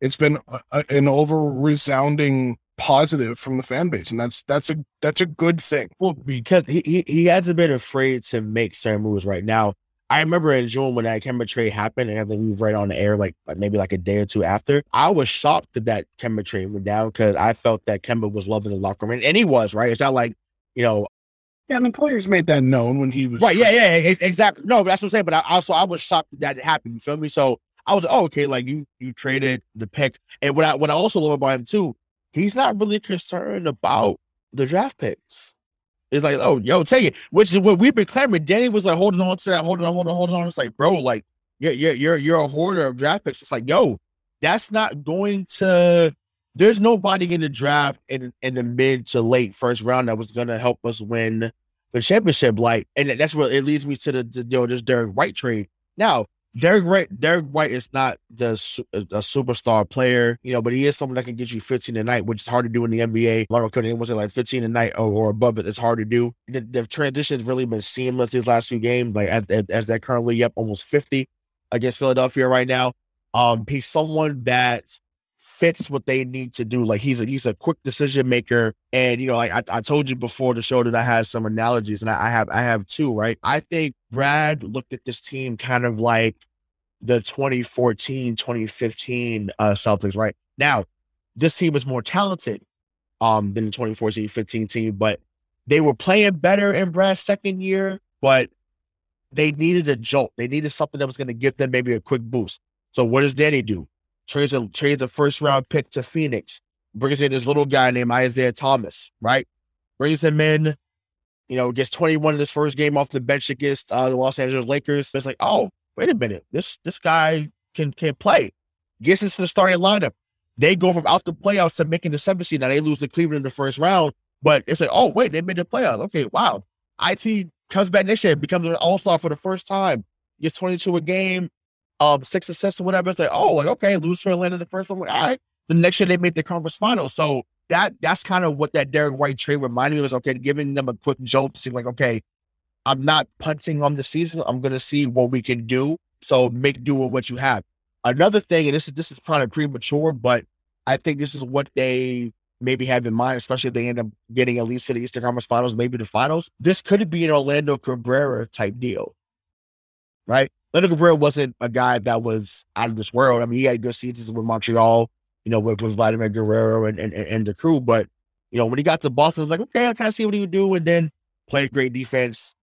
it's been a, an over resounding positive from the fan base, and that's that's a that's a good thing. Well, because he he, he hasn't been afraid to make certain moves right now. I remember in June when that Kemba trade happened, and I think we were right on the air like, like maybe like a day or two after. I was shocked that that Kemba trade went down because I felt that Kemba was loving the locker room, and he was right. It's not like you know yeah, and the players made that known when he was right. Yeah, yeah, exactly. No, that's what I'm saying. But I also I was shocked that that happened. You feel me? So I was oh okay, like you you traded the pick, and what I what I also love about him too, he's not really concerned about the draft picks. It's like oh yo take it, which is what we've been clamoring. Danny was like holding on to that, holding on, holding on, holding on. It's like bro, like you're you're you're you're a hoarder of draft picks. It's like yo, that's not going to there's nobody in the draft in in the mid to late first round that was going to help us win the championship. Like, and that's what it leads me to the, the you know this Derrick White trade. Now, Derrick White, Derrick White is not the a superstar player, you know, but he is someone that can get you 15 a night, which is hard to do in the NBA. Lauren Cunningham was like 15 a night or, or above it. It's hard to do. The, the transition has really been seamless these last few games. Like as, as, they're currently up almost 50 against Philadelphia right now. Um, he's someone that fits what they need to do. Like he's a he's a quick decision maker, and you know, like I, I told you before the show that I had some analogies, and I, I have I have two. Right, I think Brad looked at this team kind of like the 2014 2015 uh, Celtics. Right now, this team is more talented um than the 2014 15 team, but they were playing better in Brad's second year, but they needed a jolt. They needed something that was going to give them maybe a quick boost. So what does Danny do? trades a trades a first round pick to Phoenix, brings in this little guy named Isaiah Thomas, right? Brings him in, you know, gets 21 in his first game off the bench against uh, the Los Angeles Lakers. It's like, oh, wait a minute, this this guy can can play. Gets into the starting lineup. They go from out the playoffs to making the seventh seed. Now they lose to Cleveland in the first round, but it's like, oh wait, they made the playoffs. Okay, wow. It comes back next year, becomes an all star for the first time. Gets 22 a game, um six assists or whatever. It's like, oh, like okay, lose to Atlanta the first one. All right. The next year they made the conference final. So that that's kind of what that Derrick White trade reminded me was okay, giving them a quick jolt to see like, okay, I'm not punting on the season. I'm gonna see what we can do. So make do with what you have. Another thing, and this is this is probably premature, but I think this is what they maybe have in mind, especially if they end up getting at least to the Eastern Conference Finals, maybe the finals. This could be an Orlando Cabrera type deal right? Leonard Cabrera wasn't a guy that was out of this world. I mean, he had good seasons with Montreal, you know, with, with Vladimir Guerrero and, and, and the crew. But, you know, when he got to Boston, I was like, okay, I kind of see what he would do. And then played great defense,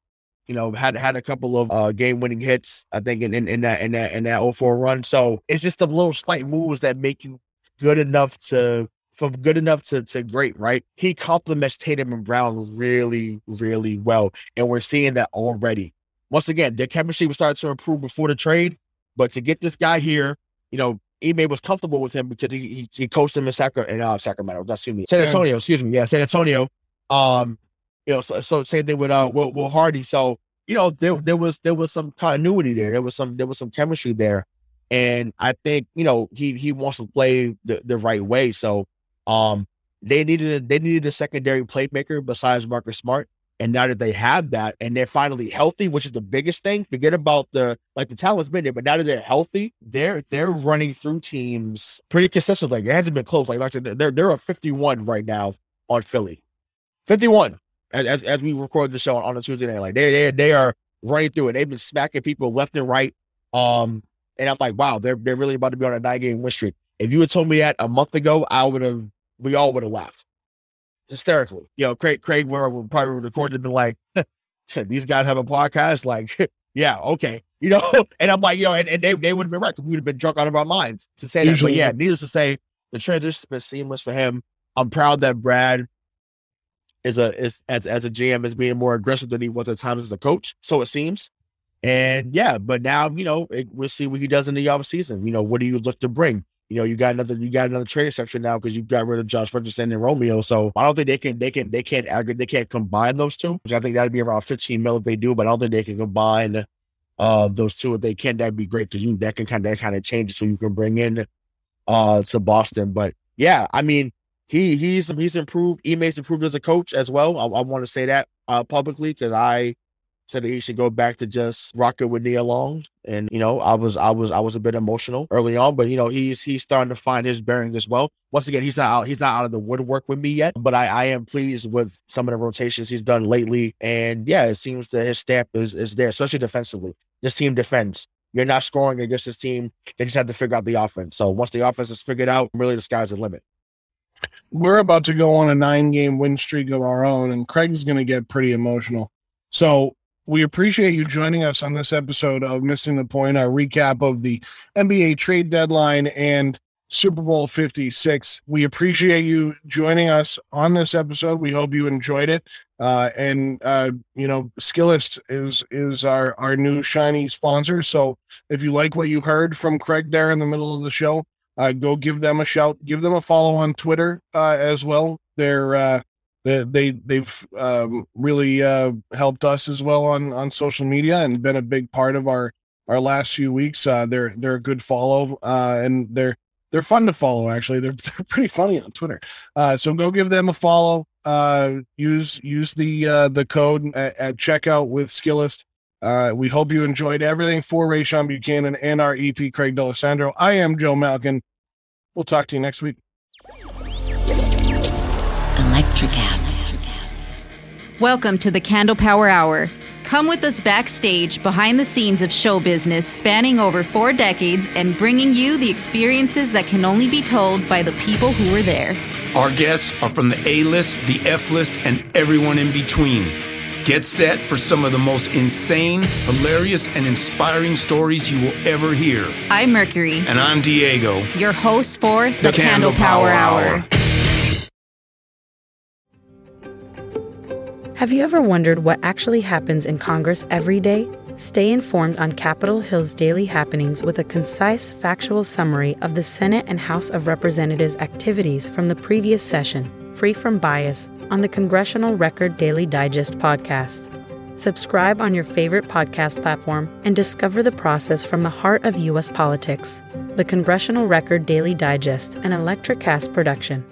you know, had had a couple of uh, game winning hits, I think, in, in, in that in that in that 04 run. So it's just the little slight moves that make you good enough to from good enough to, to great, right? He complements Tatum and Brown really, really well. And we're seeing that already. Once again, their chemistry was starting to improve before the trade. But to get this guy here, you know, Ime was comfortable with him because he he, he coached him in, Sacra- in uh, Sacramento, excuse me, San Antonio, excuse me, yeah, San Antonio. Um, you know, so, so same thing with uh Will, Will Hardy. So you know, there there was there was some continuity there. There was some there was some chemistry there, and I think you know he he wants to play the, the right way. So um, they needed a, they needed a secondary playmaker besides Marcus Smart. And now that they have that and they're finally healthy, which is the biggest thing, forget about the like the talent's been there, but now that they're healthy, they're they're running through teams pretty consistently. It hasn't been close. Like, like I said, they're they're a 51 right now on Philly. 51 as, as, we record the show on a Tuesday night. Like they they they are running through it. They've been smacking people left and right. Um, and I'm like, wow, they're they're really about to be on a nine game win streak. If you had told me that a month ago, I would have we all would have laughed hysterically. You know, Craig Craig where would probably recorded and been like, these guys have a podcast. Like, yeah, okay. You know, and I'm like, you know, and, and they, they would have been right. We would have been drunk out of our minds to say Usually. that. But yeah, needless to say, the transition's been seamless for him. I'm proud that Brad is a is as as a GM is being more aggressive than he was at times as a coach. So it seems. And yeah, but now you know it, we'll see what he does in the off season. You know, what do you look to bring? You know, you got another you got another trading section now because you got rid of Josh Richardson and Romeo. So I don't think they can they can they can't aggregate they can't combine those two. Which I think that'd be around 15 mil if they do, but I don't think they can combine uh those two. If they can, that'd be great because you that can kind of that kind of change so you can bring in uh to Boston. But yeah, I mean he he's he's improved. Ime's improved as a coach as well. I, I want to say that uh publicly because I said that he should go back to just rocking with Nia Long. And you know, I was I was I was a bit emotional early on, but you know, he's he's starting to find his bearing as well. Once again, he's not out, he's not out of the woodwork with me yet, but I, I am pleased with some of the rotations he's done lately. And yeah, it seems that his stamp is, is there, especially defensively. This team defends. You're not scoring against this team. They just have to figure out the offense. So once the offense is figured out, really the sky's the limit. We're about to go on a nine game win streak of our own, and Craig's going to get pretty emotional. So we appreciate you joining us on this episode of Missing the Point, our recap of the NBA trade deadline and Super Bowl 56. We appreciate you joining us on this episode. We hope you enjoyed it. Uh, and uh, you know, Skillest is is our our new shiny sponsor. So if you like what you heard from Craig there in the middle of the show, uh, go give them a shout. Give them a follow on Twitter uh, as well. They're uh, they, they they've um, really uh, helped us as well on on social media and been a big part of our our last few weeks. Uh, they're they're a good follow uh, and they're they're fun to follow. Actually, they're they're pretty funny on Twitter. So go give them a follow. Use use the the code at, at checkout with Skillest. Uh, we hope you enjoyed everything for Rayshawn Buchanan and our EP Craig D'Alessandro. I am Joe Malkin. We'll talk to you next week. Electricast. Welcome to the Candle Power Hour. Come with us backstage behind the scenes of show business spanning over four decades and bringing you the experiences that can only be told by the people who were there. Our guests are from the A list, the F list, and everyone in between. Get set for some of the most insane, hilarious, and inspiring stories you will ever hear. I'm Mercury. And I'm Diego, your host for the, the Candle, Candle, Power, Power Hour. Hour. Have you ever wondered what actually happens in Congress every day? Stay informed on Capitol Hill's daily happenings with a concise, factual summary of the Senate and House of Representatives activities from the previous session, free from bias, on the Congressional Record Daily Digest podcast. Subscribe on your favorite podcast platform and discover the process from the heart of U.S. politics. The Congressional Record Daily Digest, an Electricast production.